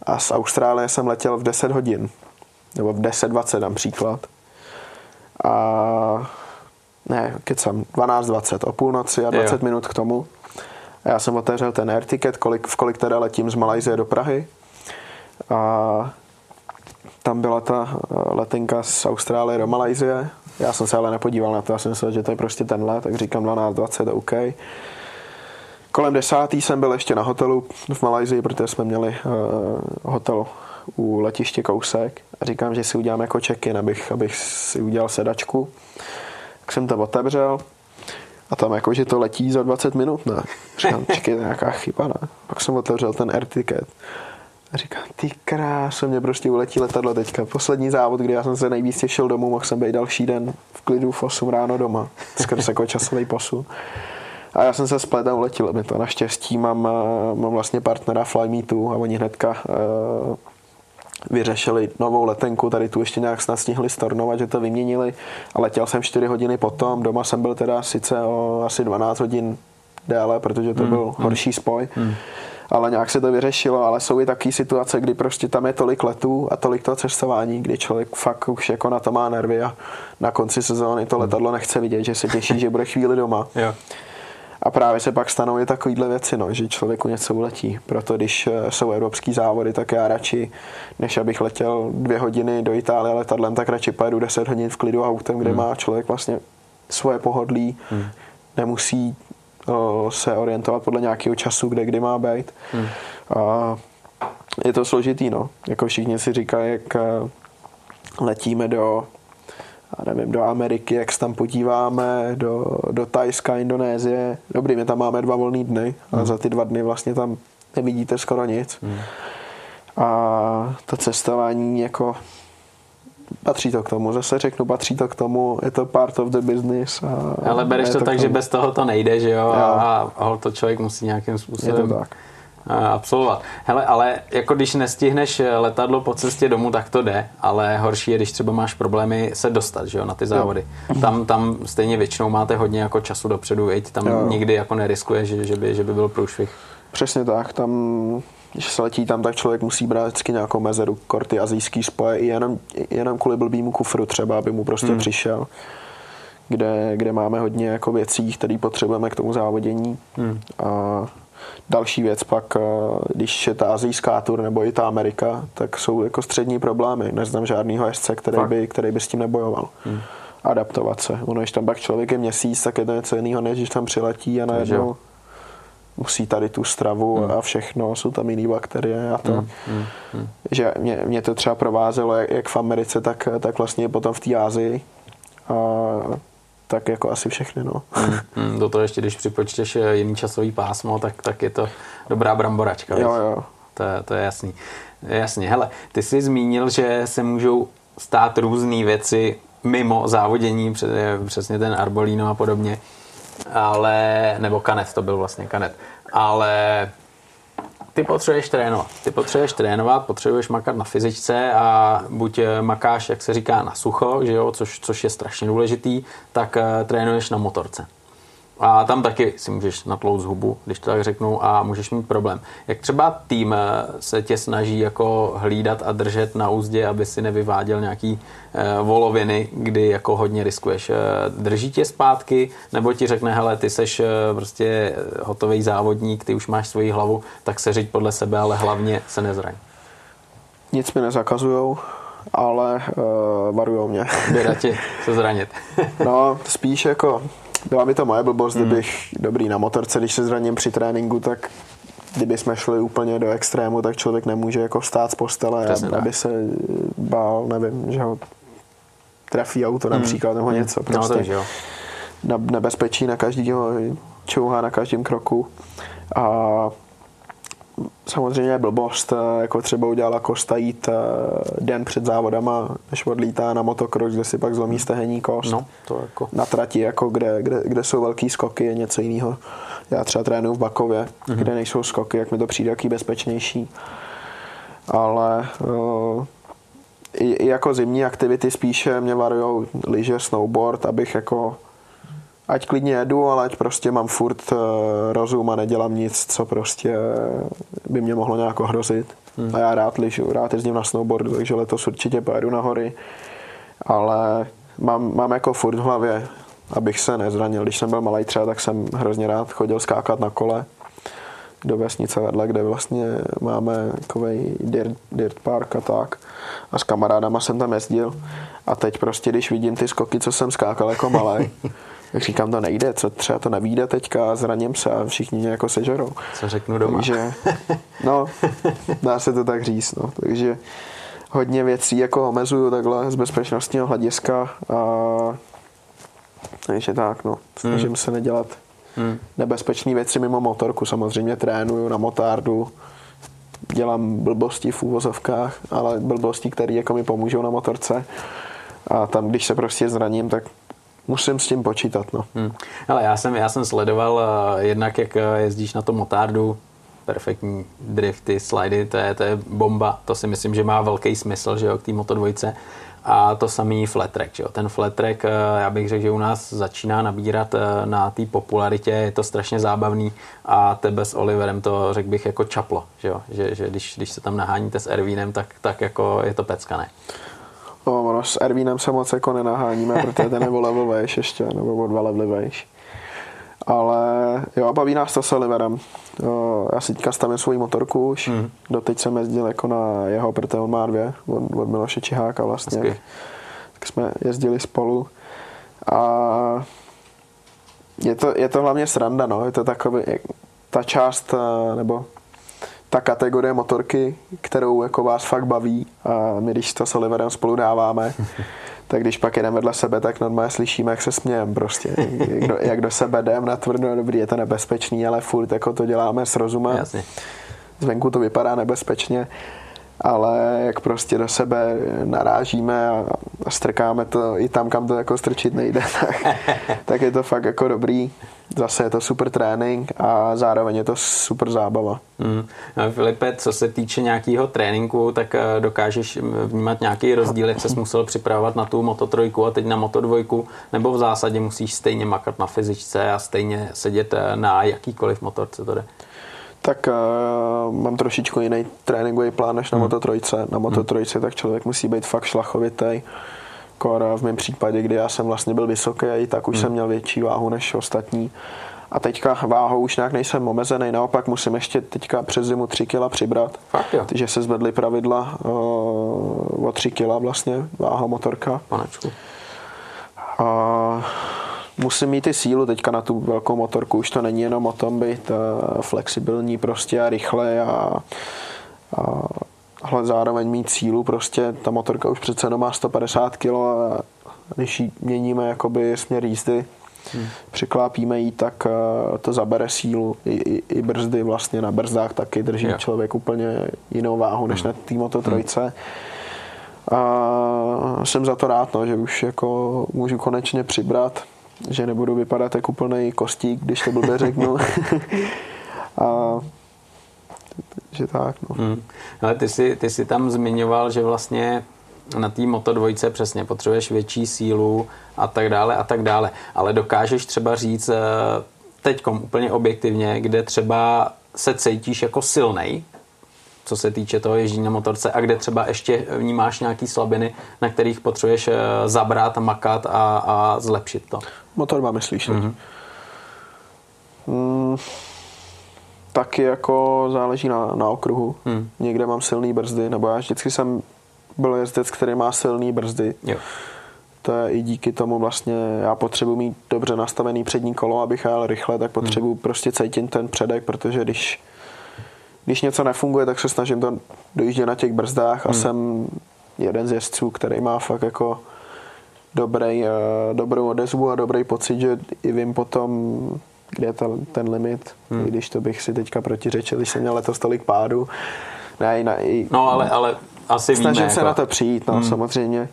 B: A z Austrálie jsem letěl v 10 hodin, nebo v 10.20 dám příklad. A ne, kecam, 12.20, o půlnoci a 20 jo. minut k tomu. A já jsem otevřel ten air ticket, kolik, v kolik teda letím z Malajzie do Prahy. A tam byla ta eh, letenka z Austrálie do Malajzie já jsem se ale nepodíval na to, já jsem myslel, že to je prostě tenhle, tak říkám 12.20, OK. Kolem desátý jsem byl ještě na hotelu v Malajzii, protože jsme měli uh, hotel u letiště Kousek a říkám, že si udělám jako check-in, abych, abych si udělal sedačku. Tak jsem to otevřel a tam jako, že to letí za 20 minut, ne? Říkám, čekaj, nějaká chyba, ne? Pak jsem otevřel ten air ticket A říkám, ty kráso, mě prostě uletí letadlo teďka. Poslední závod, kdy já jsem se nejvíc těšil domů, mohl jsem být další den v klidu v 8 ráno doma. Skrz jako časový posun. A já jsem se splet a uletěl mi to. Naštěstí mám, eh, mám vlastně partnera Fly Me Too a oni hnedka uh, vyřešili novou letenku, tady tu ještě nějak snad stihli stornovat, že to vyměnili a letěl jsem 4 hodiny potom, doma jsem byl teda sice o asi 12 hodin déle, protože to mm, byl mm. horší spoj, mm. Ale nějak se to vyřešilo, ale jsou i takové situace, kdy prostě tam je tolik letů a tolik toho cestování, kdy člověk fakt už jako na to má nervy a na konci sezóny to letadlo nechce vidět, že se těší, že bude chvíli doma. *laughs*
A: Jo.
B: A právě se pak stanou i takovýhle věci, no, že člověku něco uletí. Proto když eh, jsou evropský závody, tak já radši, než abych letěl dvě hodiny do Itálie letadlem, tak radši pojedu 10 hodin v klidu autem, kde hmm. má člověk vlastně svoje pohodlí, hmm. nemusí se orientovat podle nějakého času, kde kdy má být. Hmm. A je to složitý, no. Jako všichni si říkají, jak eh, letíme do nevím, do Ameriky, jak se tam podíváme, do, do Tajska, Indonésie. Dobrý, my tam máme dva volné dny a hmm. za ty dva dny vlastně tam nevidíte skoro nic. Hmm. A to cestování jako patří to k tomu, zase řeknu, patří to k tomu, je to part of the business. A
A: Ale bereš to, to tak, že bez toho to nejde, že jo? jo. A, a to člověk musí nějakým způsobem...
B: Je to tak
A: absolvovat. Hele, ale jako když nestihneš letadlo po cestě domů, tak to jde, ale horší je, když třeba máš problémy se dostat, že jo, na ty závody. Jo. Tam, tam stejně většinou máte hodně jako času dopředu, viď? tam jo. nikdy jako neriskuje, že, že, by, že by byl průšvih.
B: Přesně tak, tam když se letí tam, tak člověk musí brát vždycky nějakou mezeru, korty azijský spoje, i jenom, jenom kvůli blbýmu kufru třeba, aby mu prostě hmm. přišel. Kde, kde máme hodně jako věcí, které potřebujeme k tomu závodění. Hmm. A Další věc pak, eh, když je ta azijská tur nebo i ta Amerika, tak jsou jako střední problémy. Neznám žádného jezdce, který by, který by s tím nebojoval. Hmm. Adaptovat se. Ono, když tam pak člověk je měsíc, tak je to něco jiného, než když tam přiletí a najednou musí tady tu stravu hmm. a všechno, jsou tam jiné bakterie a to. Hmm. Hmm. Hmm. Že mě, mě to třeba provázelo jak, jak v Americe, tak, tak vlastně potom v té Ázii. A tak jako asi všechny, no.
A: Hmm, hmm, do toho ještě, když připočteš eh, jiný časový pásmo, tak, tak je to dobrá bramboračka.
B: Jo, jo.
A: To, to je jasný. Jasně, hele, ty jsi zmínil, že se můžou stát různé věci mimo závodění, přesně ten Arbolino a podobně, ale, nebo Kanet, to byl vlastně Kanet, ale ty potřebuješ trénovat. Ty potřebuješ trénovat, potřebuješ makat na fyzičce a buď eh, makáš, jak se říká, na sucho, že jo, což, což je strašně důležitý, tak uh, trénuješ na motorce. A tam taky si můžeš natlout z hubu, když to tak řeknu, a můžeš mít problém. Jak třeba tým eh, se tě snaží jako hlídat a držet na úzdě, aby si nevyváděl nějaký eh, voloviny, kdy jako hodně riskuješ. Eh, drží tě zpátky, nebo ti řekne, hele, ty seš prostě hotový závodník, ty už máš svoji hlavu, tak se řiď podle sebe, ale hlavně se nezraň.
B: Nic mi nezakazujou, ale uh, varujou mě.
A: Ti se zranit. *laughs*
B: no, spíš jako byla by to moje blbost, hmm. kdybych dobrý na motorce, když se zraním při tréninku, tak kdyby jsme šli úplně do extrému, tak člověk nemůže jako vstát z postele, Přesně aby tak. se bál, nevím, že ho trefí auto hmm. například nebo hmm. něco.
A: Prostě no, to jo.
B: Na nebezpečí na každýho čouhá na každém kroku. A samozřejmě blbost, eh, jako třeba udělala Kosta jít eh, den před závodama, než odlítá na motokros, kde si pak zlomí stehení kost.
A: No, to jako...
B: Na trati, jako kde, kde, kde, jsou velký skoky, je něco jiného. Já třeba trénuju v Bakově, mm-hmm. kde nejsou skoky, jak mi to přijde jaký bezpečnější. Ale uh, i, i, jako zimní aktivity spíše mě varují lyže, snowboard, abych jako ať klidně jedu, ale ať prostě mám furt uh, rozum a nedělám nic, co prostě by mě mohlo nějak ohrozit. Hmm. A já rád ližu, rád jezdím na snowboardu, takže letos určitě pojedu na hory. Ale mám, mám jako furt v hlavě, abych se nezranil. Když jsem byl malý třeba, tak jsem hrozně rád chodil skákat na kole do vesnice vedle, kde vlastně máme takový dirt, dirt park a tak. A s kamarádama jsem tam jezdil. A teď prostě, když vidím ty skoky, co jsem skákal jako malý, *laughs* jak říkám, to nejde, co třeba to nevíde teďka, zraním se a všichni mě jako sežerou.
A: Co řeknu doma.
B: Takže, no, dá se to tak říct, no. Takže hodně věcí jako omezuju takhle z bezpečnostního hlediska a takže tak, no. Snažím hmm. se nedělat hmm. nebezpečné věci mimo motorku. Samozřejmě trénuju na motárdu, dělám blbosti v úvozovkách, ale blbosti, které jako mi pomůžou na motorce. A tam, když se prostě zraním, tak musím s tím počítat. No. Hmm.
A: Ale já jsem, já jsem sledoval uh, jednak, jak jezdíš na tom motardu, perfektní drifty, slidy, to je, to je bomba. To si myslím, že má velký smysl, že jo, k té Moto dvojce. A to samý flat track, že jo. Ten flat track, eh, já bych řekl, že u nás začíná nabírat eh, na té popularitě, je to strašně zábavný a tebe s Oliverem to řekl bych jako čaplo, že jo. Že, že když, když se tam naháníte s Ervínem, tak, tak jako je to pecka, ne?
B: No, ono s Ervínem se moc jako nenaháníme, protože ten je o level vejš ještě, nebo o dva levely vejš. Ale jo, baví nás to s Oliverem. Já si teďka stavím svou motorku už. Mm. Doteď jsem jezdil jako na jeho, protože on má dvě, od, od Miloše Čiháka vlastně. Hezky. Tak jsme jezdili spolu. A je to, je to hlavně sranda, no. Je to takový, ta část, nebo ta kategorie motorky, kterou jako vás fakt baví a my když to s Oliverem spolu dáváme, *laughs* tak když pak jedeme vedle sebe, tak normálně slyšíme, jak se smějem prostě. Jak do, jak do sebe jdem na tvrdo, dobrý, je to nebezpečný, ale furt jako to děláme s rozumem. Jasně. Zvenku to vypadá nebezpečně, ale jak prostě do sebe narážíme a, a strkáme to i tam, kam to jako strčit nejde, *laughs* tak, tak je to fakt jako dobrý. Zase je to super trénink a zároveň je to super zábava.
A: Mm. Filipe, co se týče nějakého tréninku, tak eh, dokážeš vnímat nějaký rozdíl, jak ses musel připravovat na tu Moto trojku a teď na Moto dvojku, nebo v zásadě musíš stejně makat na fyzičce a stejně sedět eh, na jakýkoliv motorce to jde?
B: tak uh, mám trošičku jiný tréninkový plán než na hmm. Moto trojce. Na Moto hmm. trojce tak člověk musí být fakt šlachovitý. Kor v mém případě, kdy já jsem vlastně byl vysoký, tak už hmm. jsem měl větší váhu než ostatní. A teďka váhou už nějak nejsem omezený, naopak musím ještě teďka přes zimu 3 kg přibrat.
A: Fakt jo.
B: Takže se zvedly pravidla uh, o 3 kg vlastně, váha motorka.
A: Panečku.
B: A musím mít i sílu teďka na tu velkou motorku, už to není jenom o tom být uh, flexibilní prostě a rychle a, a ale zároveň mít sílu, prostě ta motorka už přece jenom má 150 kg a když ji měníme jakoby směr jízdy, hmm. přiklápíme ji, tak uh, to zabere sílu. I, i, I brzdy vlastně na brzdách taky drží yeah. člověk úplně jinou váhu než hmm. na té Moto trojce. Hmm. A jsem za to rád, no, že už jako můžu konečně přibrat že nebudu vypadat jako úplný kostík, když to blbě řeknu. *laughs* a že tak, no. Hmm.
A: Ale ty jsi, ty jsi tam zmiňoval, že vlastně na té Moto dvojce přesně potřebuješ větší sílu a tak dále a tak dále. Ale dokážeš třeba říct eh, teďkom úplně objektivně, kde třeba se cítíš jako silnej co se týče toho ježdění na motorce a kde třeba ještě vnímáš nějaký slabiny, na kterých potřebuješ eh, zabrat, makat a, a zlepšit to.
B: Motor má myslíš mm-hmm. mm, taky jako záleží na, na okruhu. Mm. Někde mám silný brzdy, nebo já vždycky jsem byl jezdec, který má silný brzdy. Jo. To je i díky tomu vlastně, já potřebuji mít dobře nastavený přední kolo, abych jel rychle, tak potřebuji mm. prostě cítit ten předek, protože když když něco nefunguje, tak se snažím to dojíždět na těch brzdách a hmm. jsem jeden z jezdců, který má fakt jako dobrý, uh, dobrou odezvu a dobrý pocit, že i vím potom, kde je ten, ten limit, hmm. i když to bych si teďka protiřečil, když jsem měl letos tolik pádu. Ne, ne, i,
A: no ale, ale asi
B: Snažím
A: víme,
B: se
A: jako...
B: na to přijít, no, hmm. samozřejmě.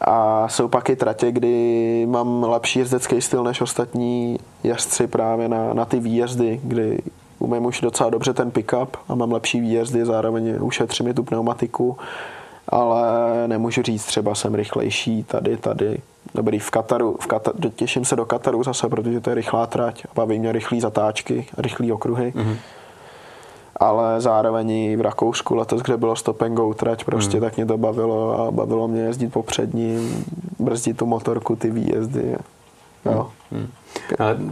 B: A jsou pak i tratě, kdy mám lepší jezdecký styl než ostatní jazdci právě na, na ty výjezdy, kdy umím už docela dobře ten pickup a mám lepší výjezdy, zároveň ušetřím mi tu pneumatiku, ale nemůžu říct, třeba jsem rychlejší tady, tady. Dobrý, v Kataru, v Kataru, těším se do Kataru zase, protože to je rychlá trať a baví mě rychlý zatáčky, rychlý okruhy. Mm-hmm. Ale zároveň i v Rakousku letos, kde bylo stop and go trať, prostě mm. tak mě to bavilo a bavilo mě jezdit po předním, brzdit tu motorku, ty výjezdy. Jo. Hmm.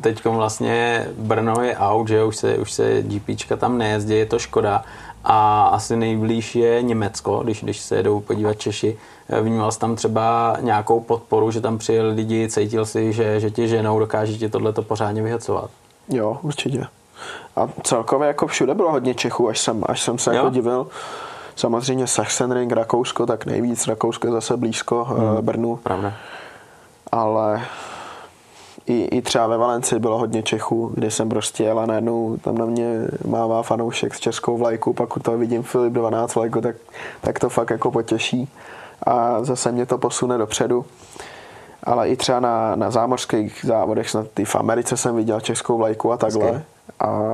A: Teď vlastně Brno je out, že už se, už se GPčka tam nejezdí, je to škoda. A asi nejblíž je Německo, když, když se jedou podívat Češi. Vnímal jsi tam třeba nějakou podporu, že tam přijeli lidi, cítil si, že, že tě ženou, dokáže ti tohleto pořádně vyhacovat?
B: Jo, určitě. A celkově jako všude bylo hodně Čechů, až jsem, až jsem se jo? jako divil. Samozřejmě Sachsenring, Rakousko, tak nejvíc. Rakousko je zase blízko hmm. Brnu.
A: Pravda.
B: Ale i, i třeba ve Valenci bylo hodně Čechů, kde jsem prostě jel a najednou tam na mě mává fanoušek s českou vlajkou, pak to vidím Filip 12 vlajku, tak, tak to fakt jako potěší a zase mě to posune dopředu. Ale i třeba na, na zámořských závodech, snad i v Americe jsem viděl českou vlajku a takhle. A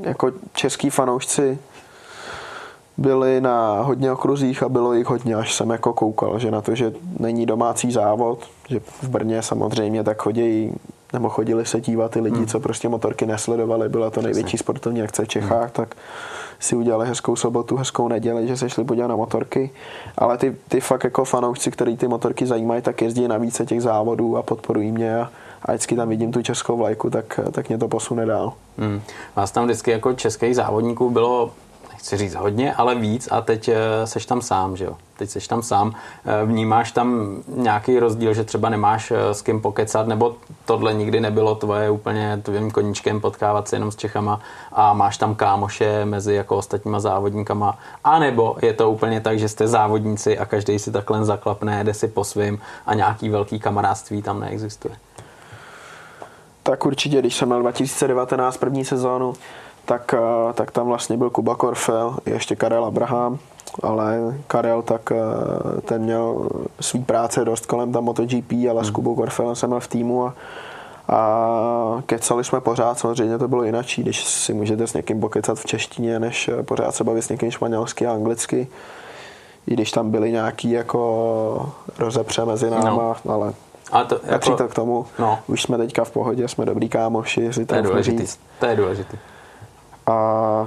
B: jako český fanoušci byli na hodně okruzích a bylo jich hodně, až jsem jako koukal, že na to, že není domácí závod, že v Brně samozřejmě tak chodí nebo chodili se dívat ty lidi, hmm. co prostě motorky nesledovali, byla to největší sportovní akce v Čechách, hmm. tak si udělali hezkou sobotu, hezkou neděli, že se šli podívat na motorky, ale ty, ty fakt jako fanoušci, který ty motorky zajímají, tak jezdí na více těch závodů a podporují mě a, a vždycky tam vidím tu českou vlajku, tak, tak mě to posune dál.
A: Hmm. Vás tam vždycky jako českých závodníků bylo nechci říct hodně, ale víc a teď eh, seš tam sám, že jo? Teď seš tam sám. Eh, vnímáš tam nějaký rozdíl, že třeba nemáš eh, s kým pokecat, nebo tohle nikdy nebylo tvoje úplně tvým koníčkem potkávat se jenom s Čechama a máš tam kámoše mezi jako ostatníma závodníkama, a nebo je to úplně tak, že jste závodníci a každý si takhle zaklapne, jde si po svým a nějaký velký kamarádství tam neexistuje.
B: Tak určitě, když jsem měl 2019 první sezónu, tak, eh, tak tam vlastně byl Kuba Korfel, ještě Karel Abraham, ale Karel tak eh, ten měl svý práce dost kolem tam MotoGP, ale hmm. s Kubou Korfelem jsem byl v týmu a, a kecali jsme pořád, samozřejmě to bylo jinačí, když si můžete s někým pokecat v češtině, než eh, pořád se bavit s někým španělsky a anglicky. I když tam byly nějaký jako rozepře mezi náma, no. ale a to, jako, to k tomu. No. Už jsme teďka v pohodě, jsme dobrý kámoši,
A: to je důležitý. To je důležitý.
B: A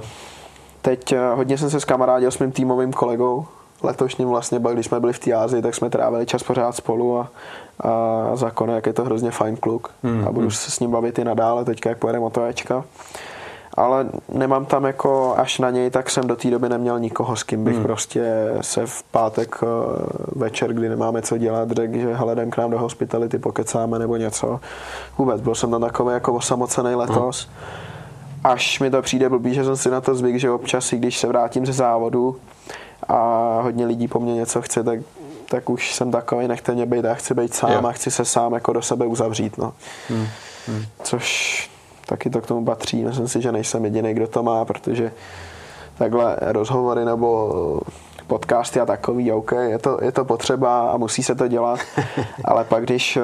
B: teď eh, hodně jsem se s kamarádil s mým týmovým kolegou, letošním vlastně, když jsme byli v té Ázii, tak jsme trávili čas pořád spolu a, a zákon, jak je to hrozně fajn kluk hmm, a budu hmm. se s ním bavit i nadále, teďka jak pojede motovéčka. Ale nemám tam jako až na něj, tak jsem do té doby neměl nikoho, s kým bych hmm. prostě se v pátek eh, večer, kdy nemáme co dělat, řekl, že hele, jdem k nám do hospitality, pokecáme nebo něco. Vůbec, byl jsem tam takový jako osamocený letos. Hmm až mi to přijde blbý, že jsem si na to zvyk, že občas, i když se vrátím ze závodu a hodně lidí po mně něco chce, tak, tak už jsem takový, nechte mě být a chci být sám jo. a chci se sám jako do sebe uzavřít. No. Hmm. Hmm. Což taky to k tomu patří. Myslím si, že nejsem jediný, kdo to má, protože takhle rozhovory nebo podcasty a takový, OK, je to, je to potřeba a musí se to dělat, *laughs* ale pak když eh,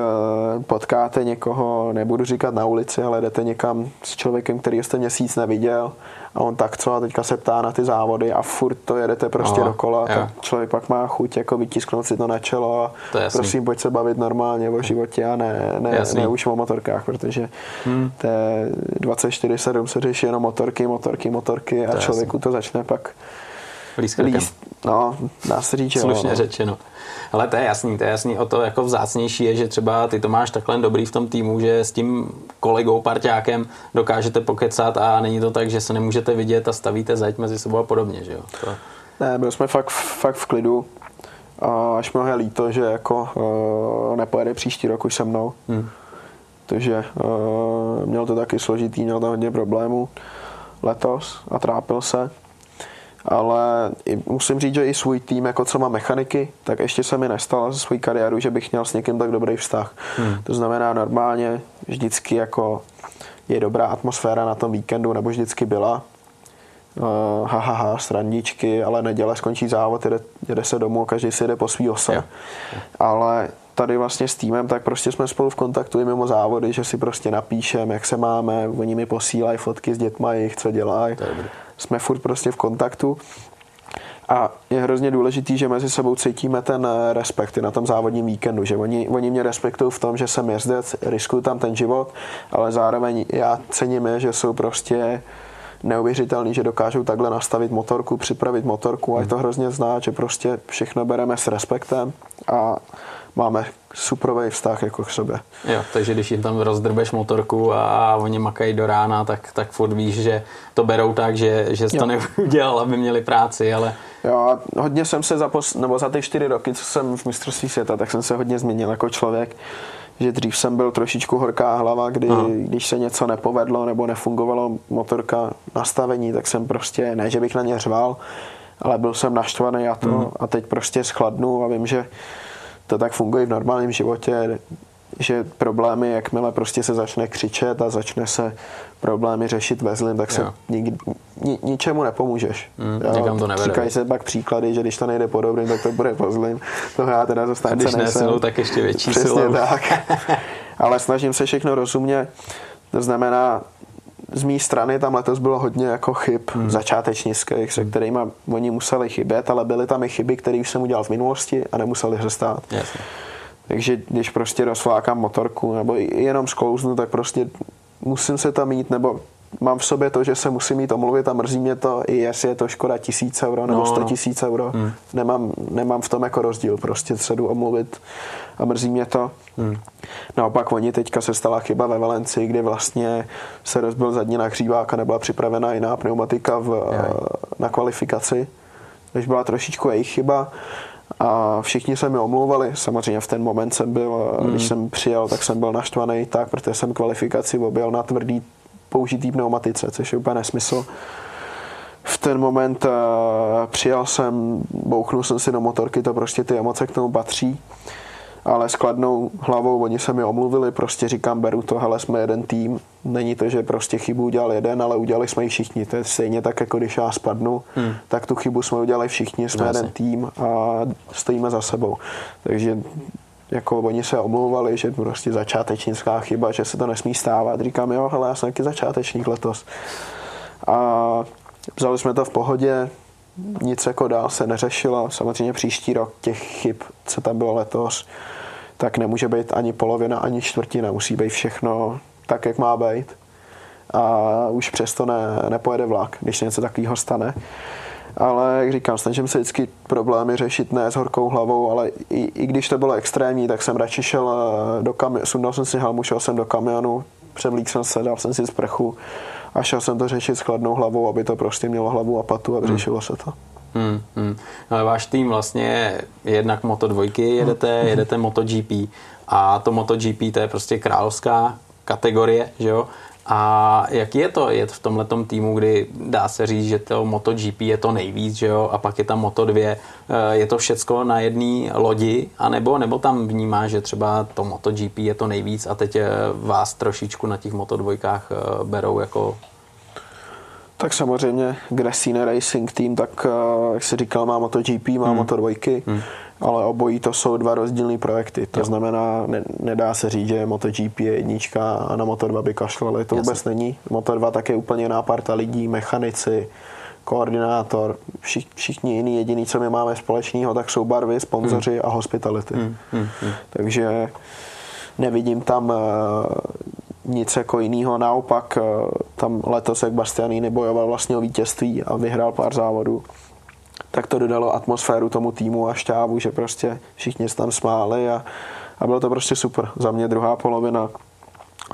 B: potkáte někoho, nebudu říkat na ulici, ale jdete někam s člověkem, který jste měsíc neviděl a on tak co a teďka se ptá na ty závody a furt to jedete prostě Aha, dokola, jo. tak člověk pak má chuť jako vytisknout si to na čelo a prosím, pojď se bavit normálně o životě a ne, ne, ne už o motorkách, protože hmm. té 24-7 se řeší jenom motorky, motorky, motorky a to člověku jasný. to začne pak líst, no, dá se říct,
A: Slušně jo, no. řečeno. Ale to je jasný, to je jasný. O to jako vzácnější je, že třeba ty to máš takhle dobrý v tom týmu, že s tím kolegou, parťákem dokážete pokecat a není to tak, že se nemůžete vidět a stavíte zeď mezi sebou a podobně, že jo? To...
B: Ne, byli jsme fakt, fakt v klidu. A až mnohé líto, že jako uh, nepojede příští rok už se mnou. Hmm. Takže uh, měl to taky složitý, měl tam hodně problémů letos a trápil se ale musím říct, že i svůj tým, jako co má mechaniky, tak ještě se mi nestalo za svou kariéru, že bych měl s někým tak dobrý vztah. Hmm. To znamená normálně vždycky jako je dobrá atmosféra na tom víkendu, nebo vždycky byla. Uh, ha, ha, ha, srandičky, ale neděle skončí závod, jede, jede se domů, každý si jede po svý ose. Yeah. Ale tady vlastně s týmem, tak prostě jsme spolu v kontaktu i mimo závody, že si prostě napíšem, jak se máme, oni mi posílají fotky s dětma, jich, co dělají jsme furt prostě v kontaktu. A je hrozně důležitý, že mezi sebou cítíme ten eh, respekt na tom závodním víkendu, že oni, oni mě respektují v tom, že jsem jezdec, riskuju tam ten život, ale zároveň já cením je, že jsou prostě neuvěřitelný, že dokážou takhle nastavit motorku, připravit motorku a je to hmm. hrozně znát, že prostě všechno bereme s respektem a máme suprový vztah jako k sobě.
A: Jo, takže když jim tam rozdrbeš motorku a oni makají do rána, tak, tak furt víš, že to berou tak, že, že jsi jo. to neudělal, aby měli práci, ale...
B: Jo, hodně jsem se za, pos, nebo za ty čtyři roky, co jsem v mistrovství světa, tak jsem se hodně změnil jako člověk že dřív jsem byl trošičku horká hlava, kdy Aha. když se něco nepovedlo nebo nefungovalo motorka nastavení, tak jsem prostě, ne, že bych na ně řval, ale byl jsem naštvaný a to mm. a teď prostě schladnu a vím, že to tak funguje v normálním životě. že problémy, jakmile prostě se začne křičet a začne se problémy řešit ve zlým, tak se nikdy, ni, ničemu nepomůžeš.
A: Mm, to nevede.
B: Říkají se pak příklady, že když to nejde po dobrým, tak to bude po zlým. To já teda zase
A: Když ne silou, tak ještě větší
B: Přesně
A: silou.
B: tak. *laughs* Ale snažím se všechno rozumně. To znamená, z mé strany tam letos bylo hodně jako chyb hmm. začátečnických, se kterými oni museli chybět, ale byly tam i chyby, které už jsem udělal v minulosti a nemuseli se stát.
A: Jasně.
B: Takže když prostě rozflákám motorku nebo jenom sklouznu, tak prostě musím se tam mít, nebo mám v sobě to, že se musím mít omluvit a mrzí mě to, i jestli je to škoda tisíc euro nebo no, sto no. tisíc euro. Hmm. Nemám, nemám v tom jako rozdíl, prostě se jdu omluvit a mrzí mě to. Hmm. Naopak oni teďka se stala chyba ve Valencii, kdy vlastně se rozbil zadní nahřívák a nebyla připravena jiná pneumatika v, na kvalifikaci, takže byla trošičku jejich chyba a všichni se mi omlouvali. Samozřejmě v ten moment jsem byl, hmm. když jsem přijel, tak jsem byl naštvaný tak, protože jsem kvalifikaci objel na tvrdý použitý pneumatice, což je úplně nesmysl. V ten moment uh, přijel jsem, bouchnul jsem si do motorky, to prostě ty emoce k tomu patří ale s kladnou hlavou oni se mi omluvili, prostě říkám, beru to, hele, jsme jeden tým, není to, že prostě chybu udělal jeden, ale udělali jsme ji všichni, to je stejně tak, jako když já spadnu, hmm. tak tu chybu jsme udělali všichni, jsme Zase. jeden tým a stojíme za sebou. Takže jako oni se omlouvali, že prostě začátečnická chyba, že se to nesmí stávat. Říkám, jo, hele, já jsem taky začátečník letos. A vzali jsme to v pohodě, nic jako dál se neřešilo. Samozřejmě příští rok těch chyb, co tam bylo letos, tak nemůže být ani polovina, ani čtvrtina. Musí být všechno tak, jak má být. A už přesto ne, nepojede vlak, když něco takového stane. Ale jak říkám, snažím se vždycky problémy řešit ne s horkou hlavou, ale i, i když to bylo extrémní, tak jsem radši šel eh, do kamionu, sundal jsem si helmu, šel jsem do kamionu, převlík jsem se, dal jsem si sprchu a šel jsem to řešit s chladnou hlavou, aby to prostě mělo hlavu a patu a vyřešilo hmm. se to.
A: Hmm, hmm. Ale váš tým vlastně jednak Moto dvojky jedete, hmm. jedete MotoGP a to MotoGP to je prostě královská kategorie, že jo? A jaký je to jet v tomhle týmu, kdy dá se říct, že to MotoGP je to nejvíc, že jo, a pak je tam Moto2. Eh, je to všecko na jedné lodi, anebo nebo tam vnímá, že třeba to MotoGP je to nejvíc a teď eh, vás trošičku na těch Moto2 eh, berou jako
B: tak samozřejmě Gresine Racing Team, tak jak si říkal, má MotoGP, má hmm. Moto2. Hmm ale obojí to jsou dva rozdílné projekty. To jo. znamená, ne, nedá se říct, že MotoGP je jednička a na Moto2 by kašlali. To Jasně. vůbec není. Moto2 tak je úplně jiná parta lidí, mechanici, koordinátor, všich, všichni jiní, jediný, co my máme společného, tak jsou barvy, sponzoři hmm. a hospitality. Hmm. Hmm. Hmm. Takže nevidím tam uh, nic jako jiného. Naopak uh, tam letos, jak Bastianini bojoval vlastně o vítězství a vyhrál pár závodů, tak to dodalo atmosféru tomu týmu a šťávu, že prostě všichni se tam smáli a, a bylo to prostě super. Za mě druhá polovina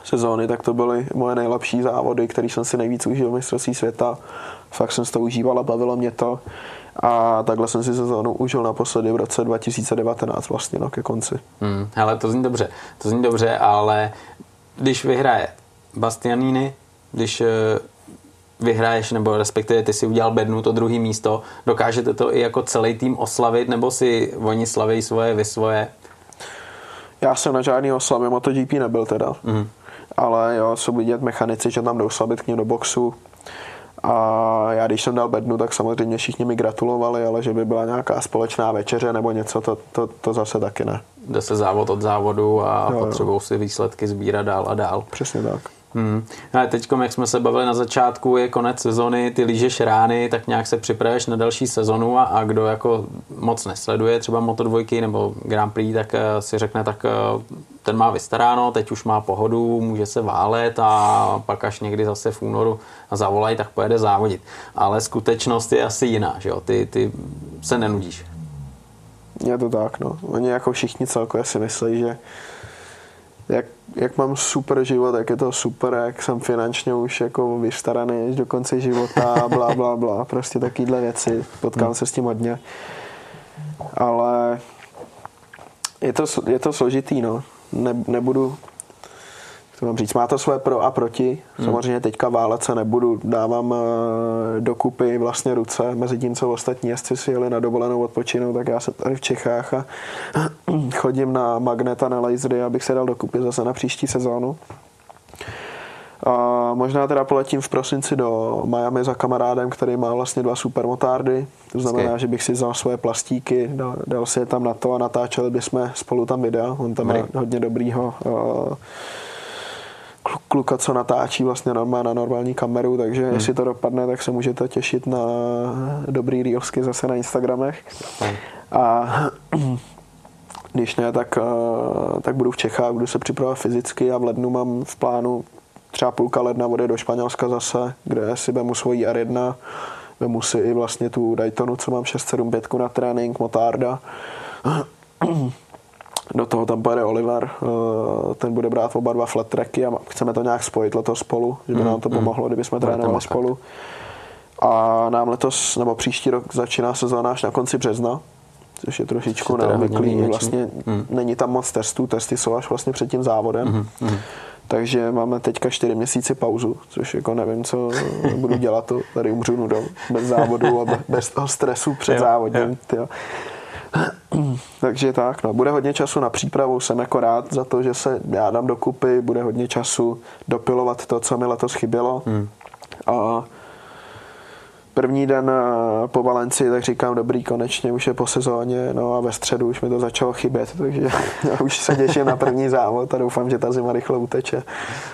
B: sezóny, tak to byly moje nejlepší závody, které jsem si nejvíc užil mistrovství světa. Fakt jsem to užíval a bavilo mě to. A takhle jsem si sezónu užil naposledy v roce 2019 vlastně no, ke konci.
A: Hmm, hele, to zní dobře. To zní dobře, ale když vyhraje Bastianini, když eh, vyhraješ, nebo respektive ty si udělal bednu to druhý místo, dokážete to i jako celý tým oslavit, nebo si oni slaví svoje, vy svoje?
B: Já jsem na žádný oslavě MotoGP nebyl teda, mm. ale jo, jsou vidět mechanici, že tam jdou slavit k ním do boxu, a já když jsem dal bednu, tak samozřejmě všichni mi gratulovali, ale že by byla nějaká společná večeře nebo něco, to, to, to zase taky ne.
A: Jde se závod od závodu a potřebují si výsledky sbírat dál a dál.
B: Přesně tak.
A: Hmm. Ale teď, jak jsme se bavili na začátku, je konec sezony, ty lížeš rány, tak nějak se připravuješ na další sezonu a, a kdo jako moc nesleduje třeba Moto2 nebo Grand Prix, tak uh, si řekne, tak uh, ten má vystaráno, teď už má pohodu, může se válet a pak až někdy zase v únoru zavolají, tak pojede závodit. Ale skutečnost je asi jiná, že jo? Ty, ty se nenudíš.
B: Je to tak, no. Oni jako všichni celkově si myslí, že jak, jak mám super život, jak je to super, jak jsem finančně už jako vystaraný do konce života, *laughs* bla, bla, bla, prostě takovýhle věci, potkám hmm. se s tím hodně. Ale je to, je to složitý, no. Ne, nebudu, mám říct, má to své pro a proti. Hmm. Samozřejmě teďka válet se nebudu, dávám uh, dokupy vlastně ruce, mezi tím, co ostatní jezdci si jeli na dovolenou odpočinou, tak já jsem tady v Čechách a *clears throat* chodím na magnet analyzery, abych se dal dokupy zase na příští sezónu. A možná teda poletím v prosinci do Miami za kamarádem, který má vlastně dva supermotárdy. To znamená, Skvěl. že bych si vzal svoje plastíky, dal, dal si je tam na to a natáčeli bychom spolu tam videa. On tam má hodně dobrýho uh, kluka, co natáčí vlastně normálně na normální kameru, takže hmm. jestli to dopadne, tak se můžete těšit na dobrý reelsky zase na Instagramech. Hmm. A *clears throat* když ne, tak, uh, tak budu v Čechách, budu se připravovat fyzicky a v lednu mám v plánu třeba půlka ledna odejdu do Španělska zase, kde si vemu svoji R1, vemu si i vlastně tu Daytonu, co mám 675 na trénink, Motarda. *clears throat* Do toho tam pojede Oliver, eh, ten bude brát oba dva flat tracky a chceme to nějak spojit letos spolu, že by mm, nám to mm. pomohlo, kdyby jsme trénovali spolu. A nám letos, nebo příští rok začíná sezóna až na konci března, což je trošičku neobvyklý. Vlastně mm. není tam moc testů, testy jsou až vlastně před tím závodem. Mm, mm. Takže máme teďka čtyři měsíce pauzu, což jako nevím, co *laughs* budu dělat, to tady umřu nudou, bez závodu a bez toho stresu před závodem. *clears throat* Takže tak, no, bude hodně času na přípravu, jsem jako rád za to, že se já dám dokupy, bude hodně času dopilovat to, co mi letos chybělo. Hmm. A první den eh, po Valencii, tak říkám, dobrý, konečně už je po sezóně, no a ve středu už mi to začalo chybět, takže *laughs* já už se těším na první závod a doufám, že ta zima rychle uteče.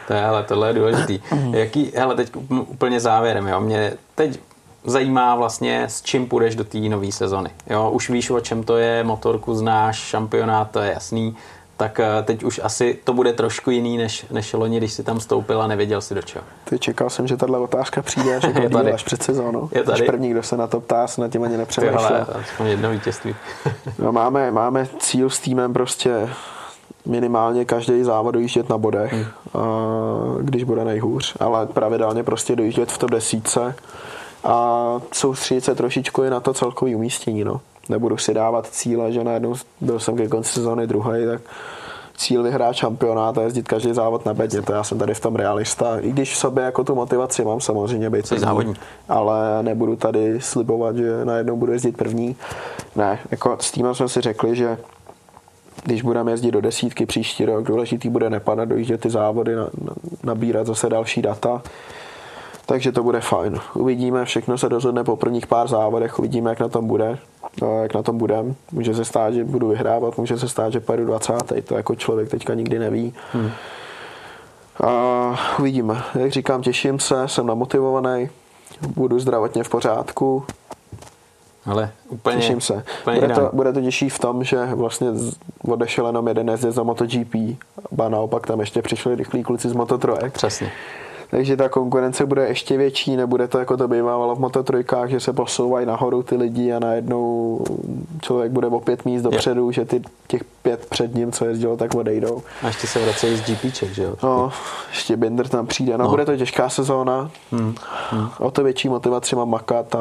A: To je, ale tohle je důležitý. *clears throat* Jaký, hele, teď úplně závěrem, jo, mě teď zajímá vlastně, s čím půjdeš do té nové sezony. Jo, už víš, o čem to je, motorku znáš, šampionát, to je jasný, tak eh, teď už asi to bude trošku jiný, než, než loni, když si tam stoupil a nevěděl si do čeho.
B: Ty čekal jsem, že tahle otázka přijde až, *laughs* jako tady. až před sezónou. Je tady. Až první, kdo se na to ptá, se na tím ani nepřemýšlel.
A: aspoň jedno vítězství. *laughs*
B: no, máme, máme cíl s týmem prostě minimálně každý závod dojíždět na bodech, hmm. a, když bude nejhůř, ale pravidelně prostě dojíždět v top desítce a soustředit se trošičku i na to celkové umístění. No. Nebudu si dávat cíle, že najednou byl jsem ke konci sezóny druhý, tak cíl vyhrát šampionát a jezdit každý závod na bedně, to já jsem tady v tom realista. I když v sobě jako tu motivaci mám samozřejmě být
A: závodní,
B: ale nebudu tady slibovat, že najednou budu jezdit první. Ne, jako s týmem jsme si řekli, že když budeme jezdit do desítky příští rok, důležitý bude nepadat, dojíždět ty závody, nabírat zase další data takže to bude fajn. Uvidíme, všechno se rozhodne po prvních pár závodech, uvidíme, jak na tom bude, jak na tom budem. Může se stát, že budu vyhrávat, může se stát, že pojedu 20. To jako člověk teďka nikdy neví. Hmm. A uvidíme. Jak říkám, těším se, jsem namotivovaný, budu zdravotně v pořádku.
A: Ale úplně,
B: Těším se. Úplně bude, to, bude to těžší v tom, že vlastně odešel jenom jeden jezdec za MotoGP, a naopak tam ještě přišli rychlí kluci z Moto3.
A: Přesně
B: takže ta konkurence bude ještě větší, nebude to jako to bývalo v mototrojkách, že se posouvají nahoru ty lidi a najednou člověk bude o pět míst dopředu, je. že ty těch pět před ním, co jezdilo, tak odejdou.
A: A ještě se vracejí z GPček, že jo?
B: No, ještě Binder tam přijde. No, no. bude to těžká sezóna. Hmm. Hmm. O to větší motivaci mám makat a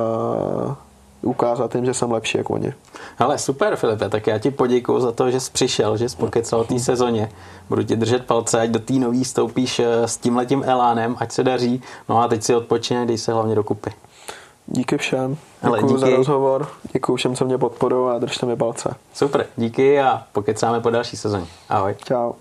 B: ukázat jim, že jsem lepší jako oni.
A: Ale super, Filipe, tak já ti poděkuji za to, že jsi přišel, že jsi pokecal té sezóně. Budu ti držet palce, ať do té nový stoupíš eh, s tímhletím elánem, ať se daří. No a teď si odpočine, dej se hlavně dokupy.
B: Díky všem. Děkuji díky. za rozhovor. Děkuji všem, co mě podporují a držte mi palce.
A: Super, díky a pokecáme po další sezóně. Ahoj.
B: Čau.